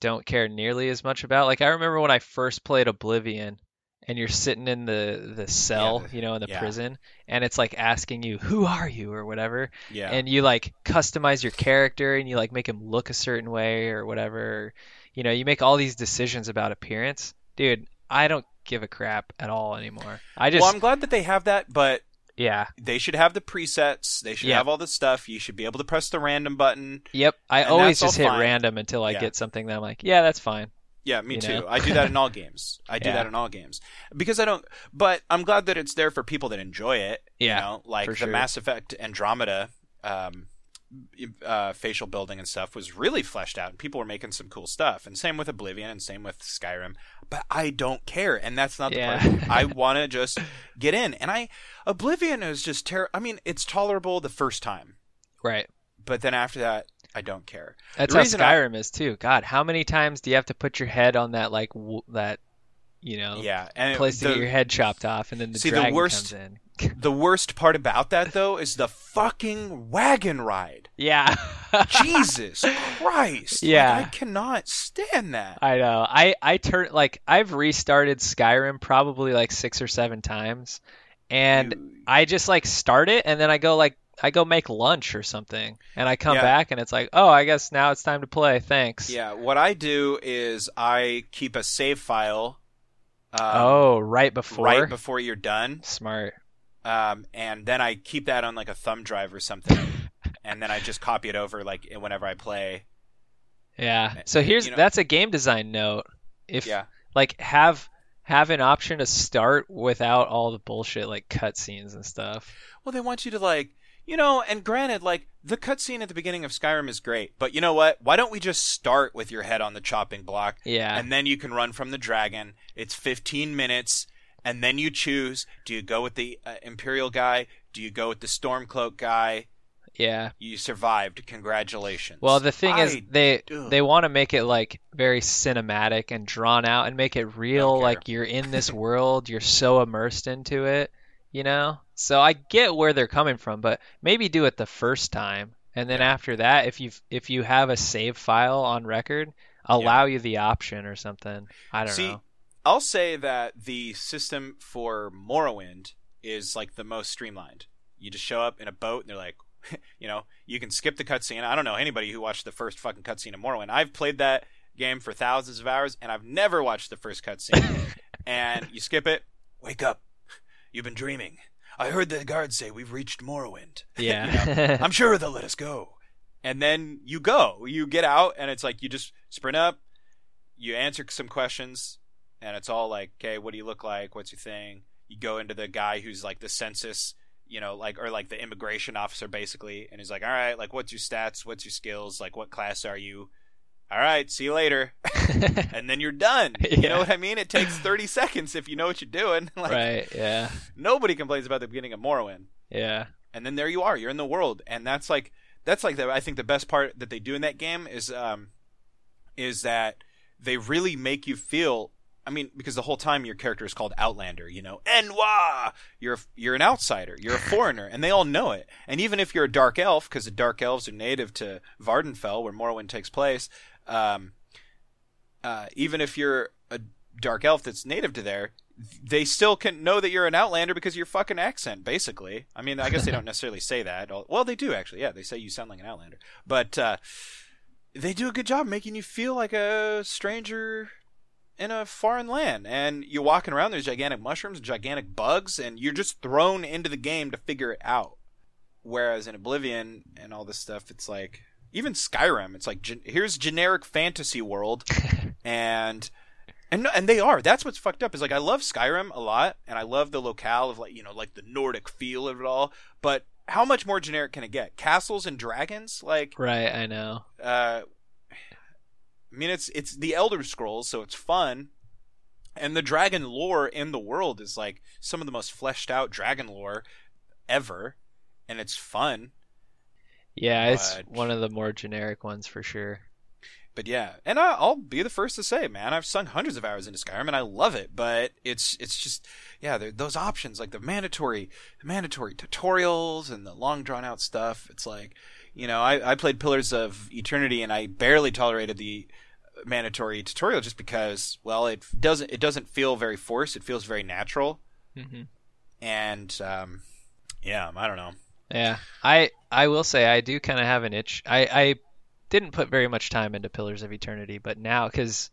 don't care nearly as much about. Like I remember when I first played Oblivion and you're sitting in the the cell, the- you know, in the yeah. prison and it's like asking you, "Who are you?" or whatever. Yeah. And you like customize your character and you like make him look a certain way or whatever. You know, you make all these decisions about appearance. Dude, I don't give a crap at all anymore. I just well, I'm glad that they have that, but yeah. they should have the presets. They should Yeah. have all the stuff. You should be able to press the random button. Yep, I always just hit fine. random until I Yeah. get something that I'm like, yeah, that's fine. Yeah, me You too. know? I do that in all *laughs* games. I do Yeah. that in all games because I don't. But I'm glad that it's there for people that enjoy it. Yeah, you know, like for the sure. Mass Effect Andromeda um, uh, facial building and stuff was really fleshed out, and people were making some cool stuff. And same with Oblivion, and same with Skyrim. But I don't care, and that's not the Yeah. part. I *laughs* want to just get in, and I Oblivion is just terrible. I mean, it's tolerable the first time, Right. but then after that, I don't care. That's The how reason I- Skyrim is too. God, how many times do you have to put your head on that like w- that, you know, Yeah, and place to the- get your head chopped off, and then the See, the dragon worst- comes in. *laughs* The worst part about that though is the fucking wagon ride. Yeah. Jesus *laughs* Christ! Like, Yeah. I cannot stand that. I know. I I turn like I've restarted Skyrim probably like six or seven times, and You- I just like start it and then I go like I go make lunch or something, and I come Yeah. back and it's like, oh, I guess now it's time to play. Thanks. yeah, what I do is I keep a save file. Um, oh, right before. right before you're done, Smart. um, and then I keep that on like a thumb drive or something, *laughs* and then I just copy it over like whenever I play. Yeah. So here's you know- that's a game design note. If Yeah, like have have an option to start without all the bullshit like cutscenes and stuff. well, they want you to like you know, and granted, like the cutscene at the beginning of Skyrim is great, but you know what? Why don't we just start with your head on the chopping block, Yeah. and then you can run from the dragon? It's 15 minutes, and then you choose: do you go with the uh, Imperial guy? Do you go with the Stormcloak guy? yeah. You survived. Congratulations. Well, the thing is, they they want to make it like very cinematic and drawn out, and make it real. Like you're in this world, you're so immersed into it, you know. So I get where they're coming from, but maybe do it the first time, and then after that, if you if you have a save file on record, allow you the option or something. I don't know. See, know. I'll say that the system for Morrowind is like the most streamlined. You just show up in a boat and they're like, *laughs* you know, you can skip the cutscene. I don't know anybody who watched the first fucking cutscene of Morrowind. I've played that game for thousands of hours and I've never watched the first cutscene. *laughs* and you skip it. Wake up. You've been dreaming. I heard the guards say we've reached Morrowind. Yeah. *laughs* *laughs* I'm sure they'll let us go. And then you go. You get out, and it's like you just sprint up, you answer some questions, and it's all like, okay, what do you look like? What's your thing? You go into the guy who's like the census, you know, like, or like the immigration officer basically, and he's like, all right, like, what's your stats? What's your skills? Like, what class are you? All right, see you later. *laughs* and then you're done. You know what I mean? It takes 30 *laughs* seconds if you know what you're doing. *laughs* like, right. Yeah. nobody complains about the beginning of Morrowind Yeah. and then there you are you're in the world and that's like that's like the i think the best part that they do in that game is um is that they really make you feel i mean because the whole time your character is called outlander you know n'wah you're you're an outsider you're a foreigner and they all know it and even if you're a dark elf because the dark elves are native to Vvardenfell where morrowind takes place um uh, even if you're a dark elf that's native to there, they still can know that you're an outlander because of your fucking accent, basically. I mean, I guess they don't *laughs* necessarily say that. Well, they do actually. Yeah, they say you sound like an outlander. But uh, they do a good job making you feel like a stranger in a foreign land. And you're walking around, there's gigantic mushrooms, gigantic bugs, and you're just thrown into the game to figure it out. Whereas in Oblivion and all this stuff, it's like even Skyrim, it's like gen- here's generic fantasy world, *laughs* and and no- and they are. That's what's fucked up. Is like I love Skyrim a lot, and I love the locale of like you know like the Nordic feel of it all. But how much more generic can it get? Castles and dragons, like Right. I know. uh, I mean it's it's the Elder Scrolls, so it's fun. And the dragon lore in the world is like some of the most fleshed out dragon lore ever, and it's fun. Yeah, it's But- one of the more generic ones for sure. But yeah, and I, I'll be the first to say, man, I've sung hundreds of hours into Skyrim and I love it. But it's it's just yeah, those options like the mandatory the mandatory tutorials and the long drawn out stuff. It's like you know, I, I played Pillars of Eternity and I barely tolerated the mandatory tutorial just because well, it doesn't it doesn't feel very forced. It feels very natural, hmm and um, yeah, I don't know. Yeah, I I will say I do kind of have an itch. I I didn't put very much time into Pillars of Eternity, but now because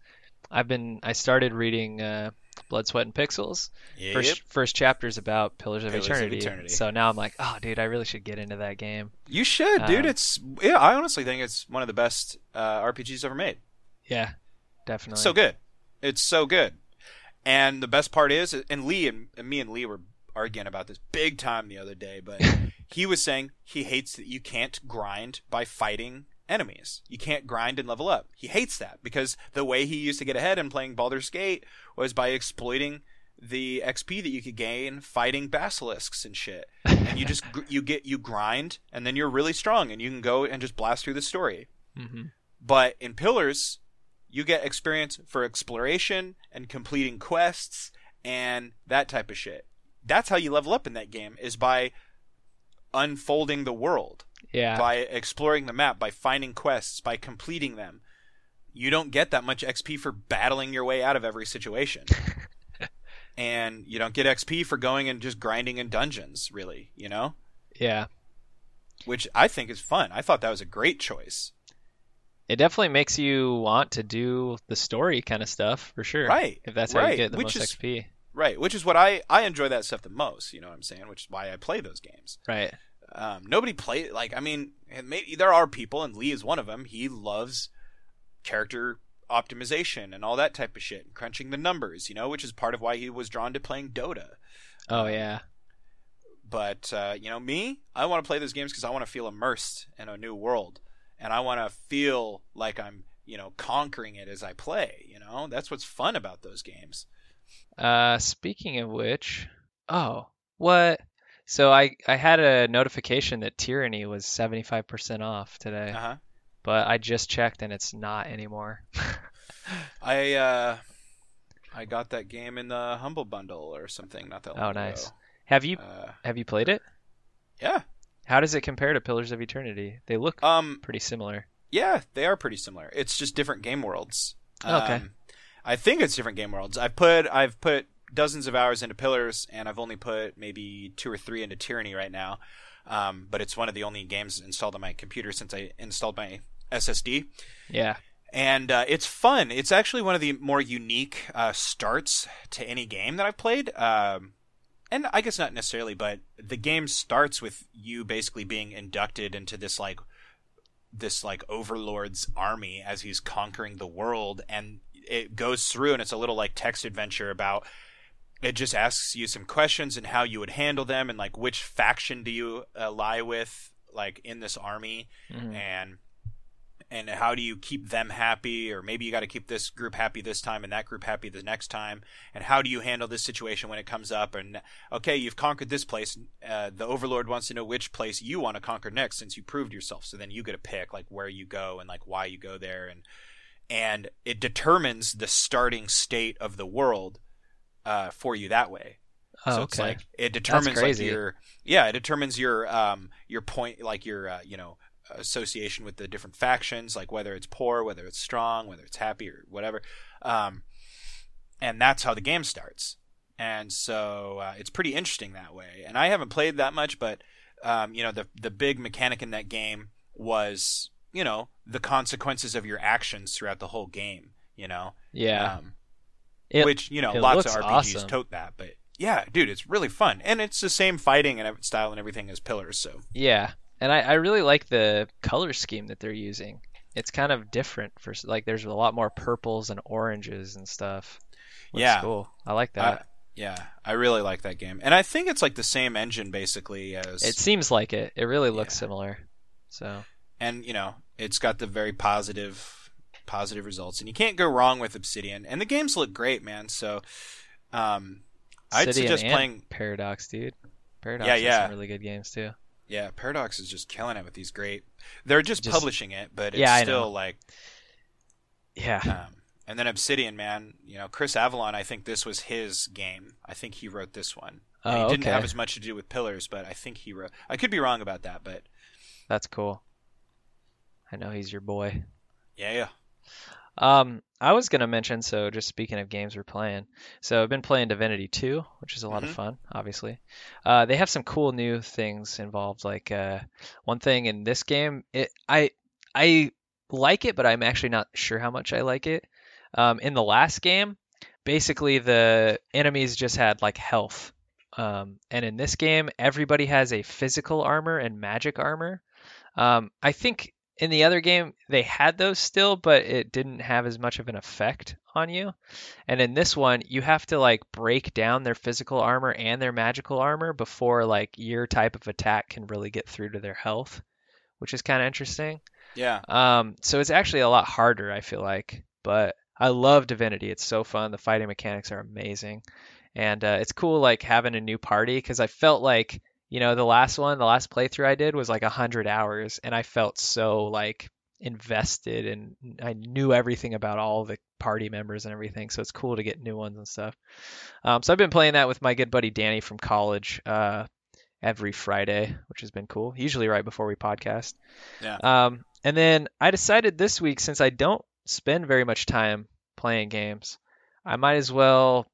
I've been I started reading uh, Blood, Sweat, and Pixels. Yep. First first chapter's about Pillars of, Pillars of Eternity. Eternity. So now I'm like, oh, dude, I really should get into that game. You should, dude. Um, it's yeah. I honestly think it's one of the best uh, RPGs ever made. Yeah, definitely. It's so good. It's so good. And the best part is, and Lee and, and me and Lee were arguing about this big time the other day, but *laughs* he was saying he hates that you can't grind by fighting enemies. You can't grind and level up. He hates that because the way he used to get ahead in playing Baldur's Gate was by exploiting the XP that you could gain fighting basilisks and shit. And you just *laughs* you get you grind and then you're really strong and you can go and just blast through the story. hmm But in Pillars, you get experience for exploration and completing quests and that type of shit. That's how you level up in that game is by unfolding the world, Yeah. by exploring the map, by finding quests, by completing them. You don't get that much XP for battling your way out of every situation. *laughs* and you don't get XP for going and just grinding in dungeons, really, you know? Yeah. Which I think is fun. I thought that was a great choice. It definitely makes you want to do the story kind of stuff for sure. Right, If that's how you get the which most is- XP. Right, which is what I I enjoy that stuff the most. You know what I'm saying? Which is why I play those games. Right. Um, nobody play like I mean, maybe there are people, and Lee is one of them. He loves character optimization and all that type of shit, and crunching the numbers. You know, which is part of why he was drawn to playing Dota. Oh yeah. but uh, you know, me, I want to play those games because I want to feel immersed in a new world, and I want to feel like I'm you know conquering it as I play. You know, that's what's fun about those games. Uh, speaking of which, oh, what? So I I had a notification that Tyranny was 75% off today, Uh huh. but I just checked and it's not anymore. *laughs* I uh, I got that game in the Humble Bundle or something not that long Oh, ago. nice. Have you Uh, have you played it? yeah. How does it compare to Pillars of Eternity? They look Um. pretty similar. Yeah, they are pretty similar. It's just different game worlds. Okay. Um, I think it's different game worlds. I've put I've put dozens of hours into Pillars, and I've only put maybe two or three into Tyranny right now. Um, but it's one of the only games installed on my computer since I installed my SSD. Yeah. and uh, it's fun. It's actually one of the more unique uh, starts to any game that I've played. Um, and I guess not necessarily, but the game starts with you basically being inducted into this like this like overlord's army as he's conquering the world, and it goes through and it's a little like text adventure about. It just asks you some questions and how you would handle them, and like which faction do you uh, lie with, like in this army, Mhm. and and how do you keep them happy or maybe you got to keep this group happy this time and that group happy the next time and how do you handle this situation when it comes up and okay you've conquered this place uh, the overlord wants to know which place you want to conquer next since you proved yourself so then you get to pick like where you go and like why you go there and and it determines the starting state of the world uh, for you that way Oh, so it's okay. like it determines like your yeah, it determines your um your point like your uh, you know association with the different factions, like whether it's poor, whether it's strong, whether it's happy or whatever. Um, and that's how the game starts. And so uh, it's pretty interesting that way. And I haven't played that much, but um, you know the the big mechanic in that game was you know the consequences of your actions throughout the whole game. You know, yeah. um, It- which you know lots of RPGs awesome. tote that, but yeah, dude, it's really fun, and it's the same fighting and style and everything as Pillars. So Yeah, and I, I really like the color scheme that they're using. It's kind of different for like there's a lot more purples and oranges and stuff. Looks Yeah. cool. I like I, that. yeah, I really like that game, and I think it's like the same engine basically as it seems like it. It really looks Yeah. similar. So and you know it's got the very positive positive results, and you can't go wrong with Obsidian, and the games look great, man. So um, I'd suggest playing. Paradox, dude. Paradox Yeah, yeah. some really good games too. Yeah, Paradox is just killing it with these great. They're just, Just- publishing it, but it's Yeah, still like Yeah. Um, and then Obsidian, man, you know, Chris Avellone, I think this was his game. I think he wrote this one. Oh, he didn't okay. have as much to do with Pillars, but I think he wrote. I could be wrong about that, but That's cool. I know he's your boy. yeah, yeah. Um, I was gonna mention, so just speaking of games we're playing, so I've been playing Divinity 2, which is a lot of Mhm. fun, obviously. Uh, they have some cool new things involved. Like uh, one thing in this game, it I I like it, but I'm actually not sure how much I like it. Um, in the last game, basically the enemies just had like health, um, and in this game, everybody has a physical armor and magic armor. Um, I think in the other game they had those still, but it didn't have as much of an effect on you. And in this one, you have to like break down their physical armor and their magical armor before like your type of attack can really get through to their health, which is kind of interesting. Yeah. Um, so it's actually a lot harder, I feel like. But I love Divinity. It's so fun. The fighting mechanics are amazing, and uh, it's cool like having a new party because I felt like you know the last one, the last playthrough I did was like a hundred hours, and I felt so like invested and I knew everything about all the party members and everything. So it's cool to get new ones and stuff. Um, so I've been playing that with my good buddy Danny from college. Uh, every Friday, which has been cool. Usually right before we podcast. Yeah. Um, and then I decided this week, since I don't spend very much time playing games, I might as well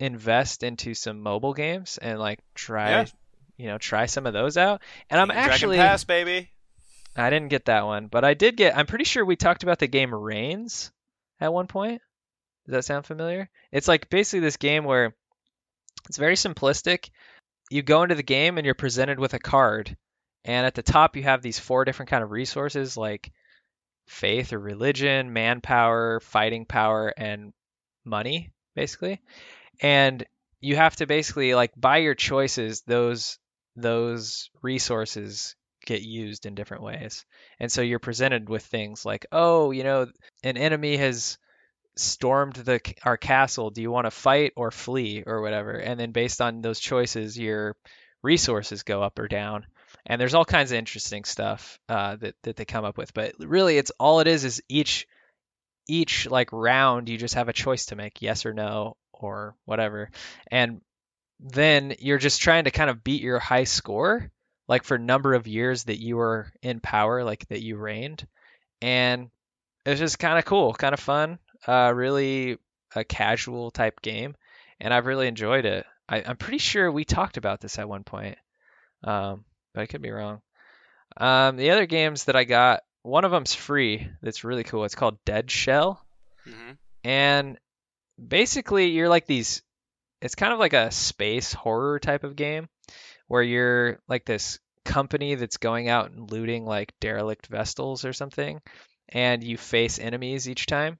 invest into some mobile games and like try, Yeah. You know, try some of those out. And I'm Dragon actually, Pass, baby. I didn't get that one, but I did get. I'm pretty sure we talked about the game Reigns at one point. Does that sound familiar? It's like basically this game where it's very simplistic. You go into the game and you're presented with a card, and at the top you have these four different kind of resources like faith or religion, manpower, fighting power, and money, basically. And you have to basically like by your choices, those those resources get used in different ways. And so you're presented with things like, oh, you know, an enemy has stormed the our castle. Do you want to fight or flee or whatever? And then based on those choices, your resources go up or down. And there's all kinds of interesting stuff uh, that that they come up with. But really, it's all it is is each each like round you just have a choice to make, yes or no or whatever. And then you're just trying to kind of beat your high score, like for number of years that you were in power, like that you reigned. And it's just kind of cool, kind of fun, uh, really a casual type game, and I've really enjoyed it. I, am pretty sure we talked about this at one point, um, but I could be wrong. Um, the other games that I got, one of them's free. That's really cool. It's called Dead Shell, hmm and basically you're like these. It's kind of like a space horror type of game, where you're like this company that's going out and looting like derelict vessels or something and you face enemies each time.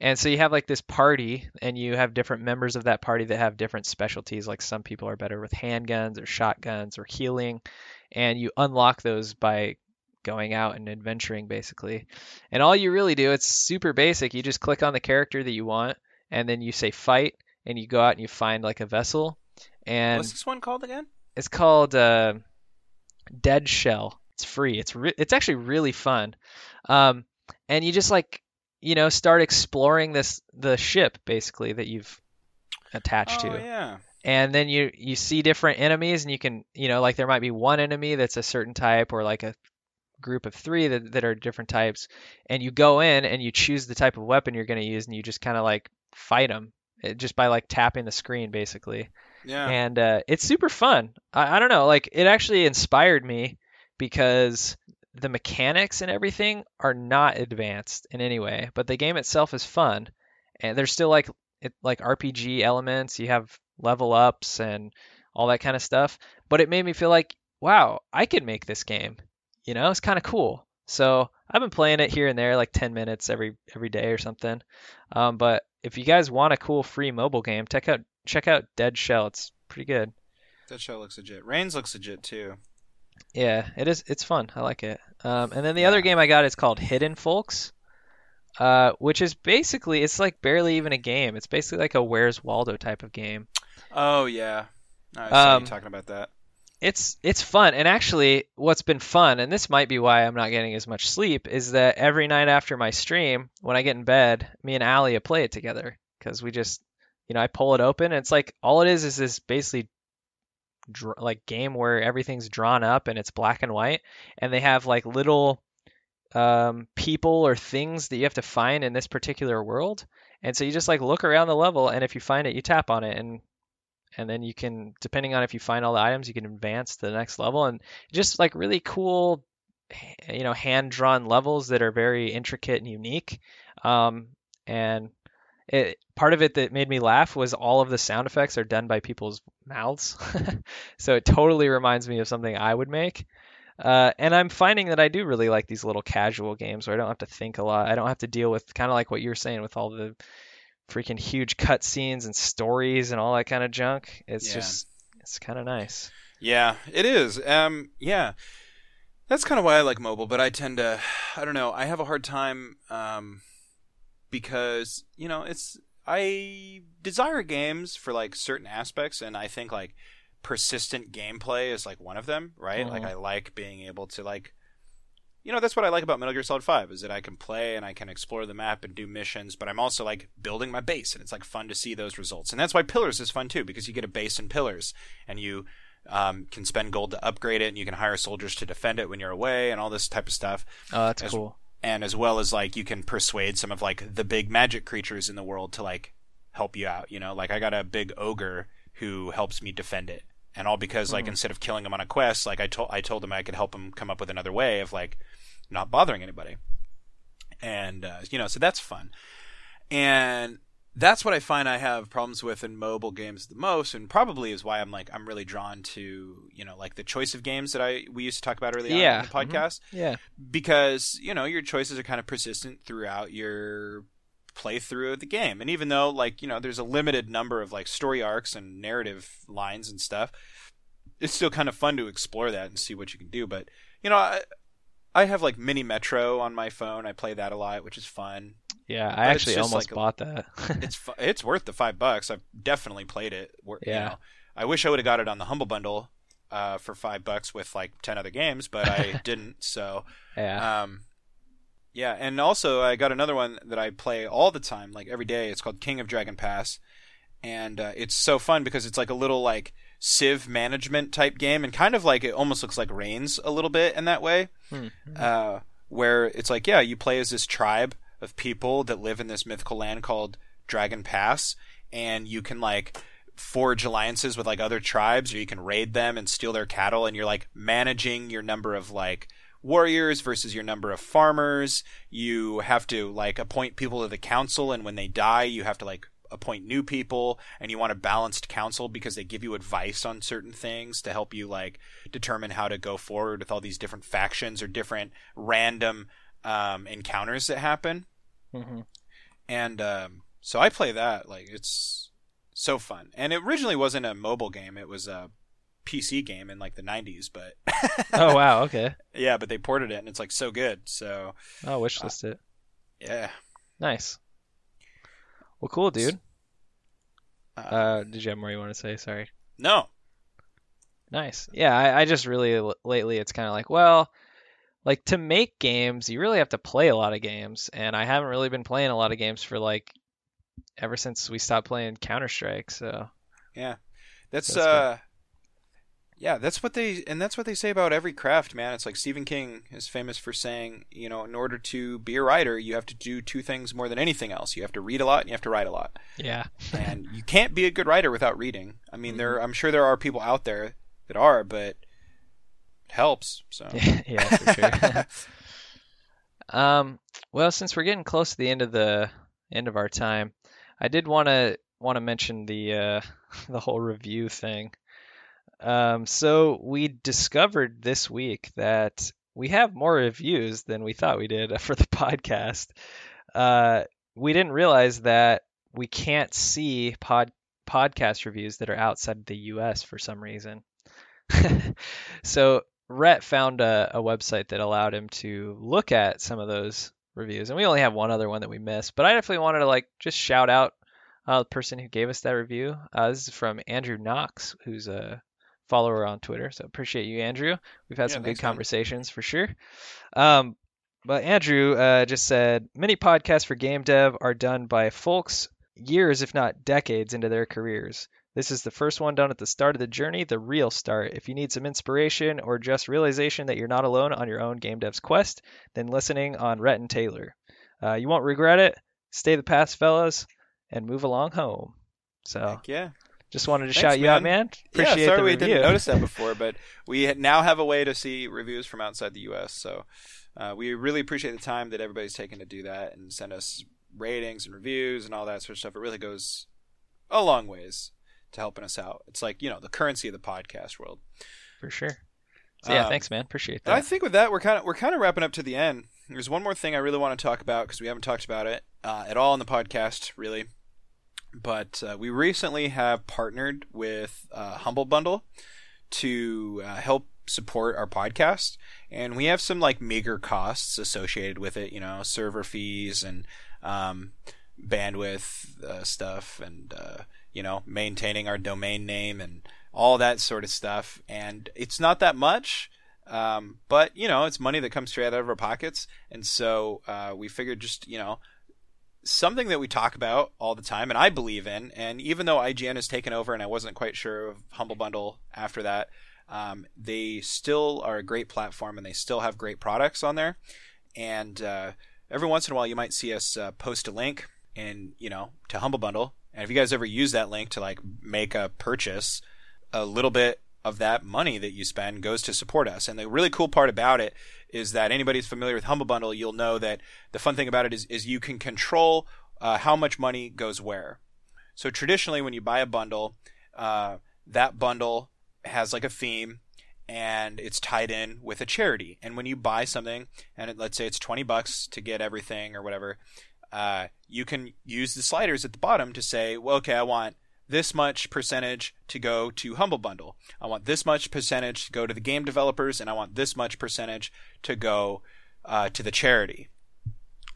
And so you have like this party, and you have different members of that party that have different specialties. Like some people are better with handguns or shotguns or healing, and you unlock those by going out and adventuring basically. And all you really do, it's super basic. You just click on the character that you want, and then you say fight, and you go out and you find like a vessel. And What's this one called again? it's called uh, Dead Shell. It's free. It's re- it's actually really fun. Um, and you just like you know start exploring this the ship basically that you've attached oh to yeah. and then you you see different enemies and you can you know like there might be one enemy that's a certain type or like a group of three that, that are different types and you go in and you choose the type of weapon you're going to use and you just kind of like fight them just by like tapping the screen basically Yeah. and uh, it's super fun. I, I don't know, like it actually inspired me because the mechanics and everything are not advanced in any way, but the game itself is fun, and there's still like it like RPG elements. You have level ups and all that kind of stuff, but it made me feel like, wow, I could make this game. You know, it's kind of cool. So I've been playing it here and there, like 10 minutes every every day or something. Um, but if you guys want a cool free mobile game, check out check out Dead Shell. It's pretty good. Dead Shell looks legit. Reigns looks legit too. Yeah, it is. It's fun. I like it. Um, and then the Yeah. other game I got is called Hidden Folks, uh, which is basically it's like barely even a game. It's basically like a Where's Waldo type of game. Oh yeah. I saw Um, you talking about that. It's it's fun, and actually, what's been fun, and this might be why I'm not getting as much sleep, is that every night after my stream, when I get in bed, me and Alia play it together. Because we just, you know, I pull it open, and it's like all it is is this basically dr- like game where everything's drawn up and it's black and white, and they have like little um, people or things that you have to find in this particular world, and so you just like look around the level, and if you find it, you tap on it, and and then you can depending on if you find all the items you can advance to the next level and just like really cool you know hand drawn levels that are very intricate and unique um, and it, part of it that made me laugh was all of the sound effects are done by people's mouths. *laughs* So it totally reminds me of something i would make uh, and i'm finding that i do really like these little casual games where i don't have to think a lot. I don't have to deal with kind of like what you were saying with all the freaking huge cutscenes and stories and all that kind of junk. It's Yeah. just it's kind of nice. Yeah, it is. Um, yeah, that's kind of why I like mobile. But I tend to, I don't know, I have a hard time um, because you know it's I desire games for like certain aspects, and I think like persistent gameplay is like one of them, right? Like Mhm. I like being able to like. You know that's what I like about Metal Gear Solid Five is that I can play and I can explore the map and do missions, but I'm also like building my base and it's like fun to see those results. And that's why Pillars is fun too because you get a base in Pillars and you um, can spend gold to upgrade it, and you can hire soldiers to defend it when you're away, and all this type of stuff. Oh, that's As- cool. And as well as like you can persuade some of like the big magic creatures in the world to like help you out. You know, like I got a big ogre who helps me defend it, and all because like Hmm. instead of killing him on a quest, like I told I told him I could help him come up with another way of like not bothering anybody. And uh, you know, so that's fun. And that's what I find I have problems with in mobile games the most, and probably is why I'm like I'm really drawn to you know like the choice of games that I we used to talk about earlier Yeah, on in the mhm. podcast Yeah. because you know your choices are kind of persistent throughout your playthrough of the game, and even though like you know there's a limited number of like story arcs and narrative lines and stuff, it's still kind of fun to explore that and see what you can do. But you know, I, I have like Mini Metro on my phone. I play that a lot, which is fun. Yeah, I But actually almost like bought that. *laughs* It's fu- it's worth the five bucks. I've definitely played it. You Yeah. know, I wish I would have got it on the Humble Bundle uh, for five bucks with like ten other games, but I *laughs* didn't. So yeah. um, yeah, and also I got another one that I play all the time, like every day. It's called King of Dragon Pass, and uh, it's so fun because it's like a little like Civ management type game, and kind of like it almost looks like Reigns a little bit in that way, Hmm. uh, where it's like yeah, you play as this tribe of people that live in this mythical land called Dragon Pass, and you can like forge alliances with like other tribes or you can raid them and steal their cattle and you're like managing your number of like warriors versus your number of farmers you have to like appoint people to the council and when they die you have to like appoint new people and you want a balanced council because they give you advice on certain things to help you like determine how to go forward with all these different factions or different random um, encounters that happen Mhm. and um, so I play that. Like it's so fun. And it originally wasn't a mobile game; it was a PC game in like the '90s. But *laughs* Oh wow. Okay. yeah, but they ported it, and it's like so good. So Oh, wishlist it. yeah. Nice. Well, cool, dude. Uh, Uh, did you have more you want to say? Sorry. no, Nice. Yeah, I, I just really l- lately it's kind of like, well, like to make games, you really have to play a lot of games, and I haven't really been playing a lot of games for like ever since we stopped playing Counter Strike. So that's, That's uh. Yeah, that's what they and that's what they say about every craft, man. It's like Stephen King is famous for saying, you know, in order to be a writer, you have to do two things more than anything else. You have to read a lot and you have to write a lot. yeah, and you can't be a good writer without reading. I mean, there I'm sure there are people out there that are, but it helps. So *laughs* yeah, for sure. *laughs* um, well, since we're getting close to the end of the end of our time, I did want to want to mention the uh, *laughs* the whole review thing. Um, so we discovered this week that we have more reviews than we thought we did *laughs* for the podcast. Uh, we didn't realize that we can't see pod podcast reviews that are outside the U.S. for some reason. *laughs* so Rhett found a, a website that allowed him to look at some of those reviews, and we only have one other one that we missed. But I definitely wanted to like just shout out uh, the person who gave us that review. Uh, this is from Andrew Knox, who's a follower on Twitter. So appreciate you, Andrew. We've had Yeah, some good man. conversations for sure. Um, but Andrew uh, just said many podcasts for game dev are done by folks years, if not decades, into their careers. This is the first one done at the start of the journey, the real start. If you need some inspiration or just realization that you're not alone on your own game dev's quest, then listening on Rhett and Taylor. Uh, you won't regret it. Stay the path, fellas, and move along home. So Heck yeah. Just wanted to Thanks, shout you out, man. Appreciate yeah, sorry the we review. didn't notice that before, but we now have a way to see reviews from outside the U.S. So uh, we really appreciate the time that everybody's taken to do that and send us ratings and reviews and all that sort of stuff. It really goes a long ways to helping us out. It's like you know the currency of the podcast world. For sure. So yeah, Um, thanks, man. Appreciate And I think with that we're kind of we're kind of wrapping up to the end. There's one more thing I really want to talk about because we haven't talked about it uh, at all in the podcast, really. But uh, we recently have partnered with uh, Humble Bundle to uh, help support our podcast, and we have some like meager costs associated with it. You know, server fees and um, bandwidth uh, stuff, and uh, you know, maintaining our domain name and all that sort of stuff. And it's not that much. Um, but you know, it's money that comes straight out of our pockets, and so uh, we figured just you know something that we talk about all the time, and I believe in. And even though IGN has taken over, and I wasn't quite sure of Humble Bundle after that, um, they still are a great platform, and they still have great products on there. And uh, every once in a while, you might see us uh, post a link, and you know, to Humble Bundle. And if you guys ever use that link to like make a purchase, a little bit of that money that you spend goes to support us. And the really cool part about it is that anybody who's familiar with Humble Bundle, you'll know that the fun thing about it is, is you can control uh, how much money goes where. So traditionally, when you buy a bundle, uh, that bundle has like a theme and it's tied in with a charity. And when you buy something, and it, let's say it's 20 bucks to get everything or whatever, uh, you can use the sliders at the bottom to say, well, okay, I want this much percentage to go to Humble Bundle. I want this much percentage to go to the game developers, and I want this much percentage to go uh, to the charity.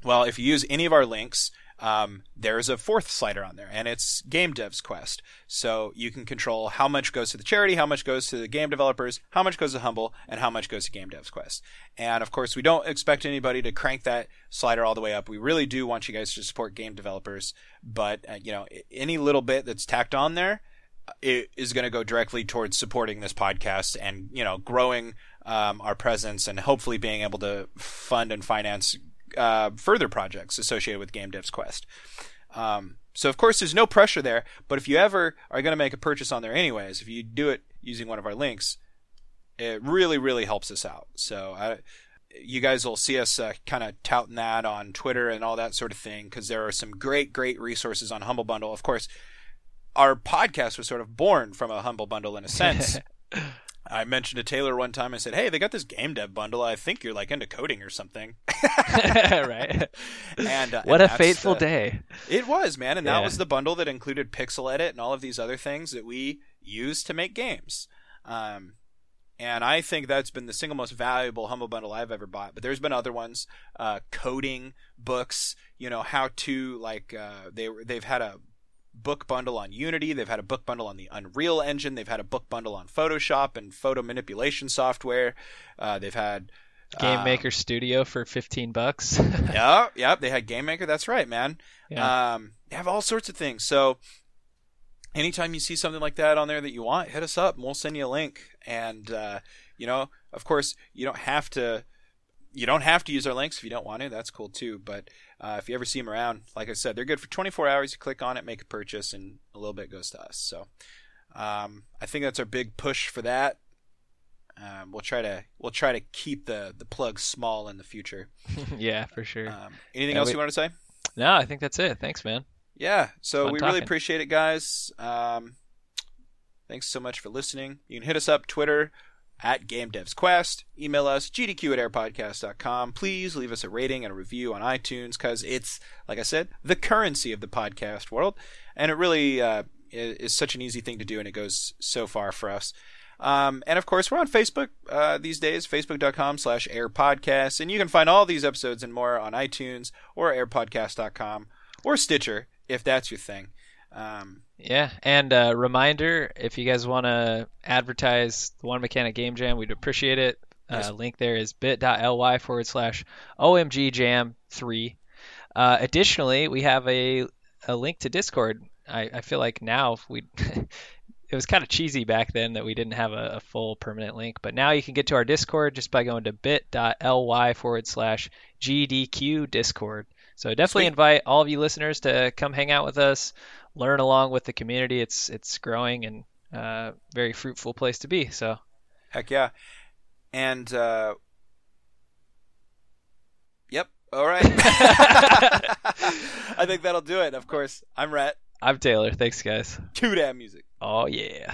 Well, if you use any of our links, um, there's a fourth slider on there, and it's Game Dev's Quest. So you can control how much goes to the charity, how much goes to the game developers, how much goes to Humble, and how much goes to Game Dev's Quest. And of course, we don't expect anybody to crank that slider all the way up. We really do want you guys to support game developers, but uh, you know, any little bit that's tacked on there uh, it is going to go directly towards supporting this podcast and you know growing um, our presence and hopefully being able to fund and finance uh, further projects associated with Game Dev's Quest. Um, so of course there's no pressure there, but if you ever are going to make a purchase on there anyways, if you do it using one of our links, it really really helps us out. So I, you guys will see us uh, kind of touting that on Twitter and all that sort of thing because there are some great great resources on Humble Bundle. Of course, our podcast was sort of born from a Humble Bundle in a sense. *laughs* I mentioned to Taylor one time. I said, "Hey, they got this game dev bundle. I think you're like into coding or something." *laughs* right. And uh, what and a fateful the- day. It was, man, and that was the bundle that included Pyxel Edit and all of these other things that we use to make games. Um, and I think that's been the single most valuable Humble Bundle I've ever bought. But there's been other ones, uh, coding books, you know, how to like uh, they they've had a book bundle on Unity, they've had a book bundle on the Unreal Engine, they've had a book bundle on Photoshop and photo manipulation software. Uh, they've had Game um, Maker Studio for 15 bucks. *laughs* yep, yep, they had Game Maker. That's right, man. Yeah. Um, they have all sorts of things. So anytime you see something like that on there that you want, hit us up and we'll send you a link. And uh, you know, of course, you don't have to. You don't have to use our links if you don't want to. That's cool too. But uh, if you ever see them around, like I said, they're good for 24 hours. You click on it, make a purchase, and a little bit goes to us. So um, I think that's our big push for that. Um, we'll try to we'll try to keep the the plug small in the future. *laughs* yeah, for sure. Um, anything Yeah, else we- you want to say? no, I think that's it. Thanks, man. Yeah, so Fun we really appreciate it, guys. Um, thanks so much for listening. You can hit us up Twitter at Game Devs Quest. Email us gdq at airpodcast.com. Please leave us a rating and a review on iTunes because it's, like I said, the currency of the podcast world, and it really uh, is such an easy thing to do, and it goes so far for us. Um, and of course, we're on Facebook uh, these days, facebook.com slash airpodcast. And you can find all these episodes and more on iTunes or airpodcast.com or Stitcher if that's your thing. Um, Yeah, and uh, reminder if you guys want to advertise the One Mechanic Game Jam, we'd appreciate it. Nice. Uh, link there is bit.ly forward slash OMG Jam 3. Uh, additionally, we have a, a link to Discord. I, I feel like now we. *laughs* It was kind of cheesy back then that we didn't have a, a full permanent link, but now you can get to our Discord just by going to bit.ly forward slash GDQ Discord. So definitely Sweet. invite all of you listeners to come hang out with us, learn along with the community. It's it's growing and uh, very fruitful place to be. So, heck yeah, and uh, yep. All right, *laughs* I think that'll do it. Of course, I'm Rhett. I'm Taylor. Thanks, guys. Too damn music. Oh yeah.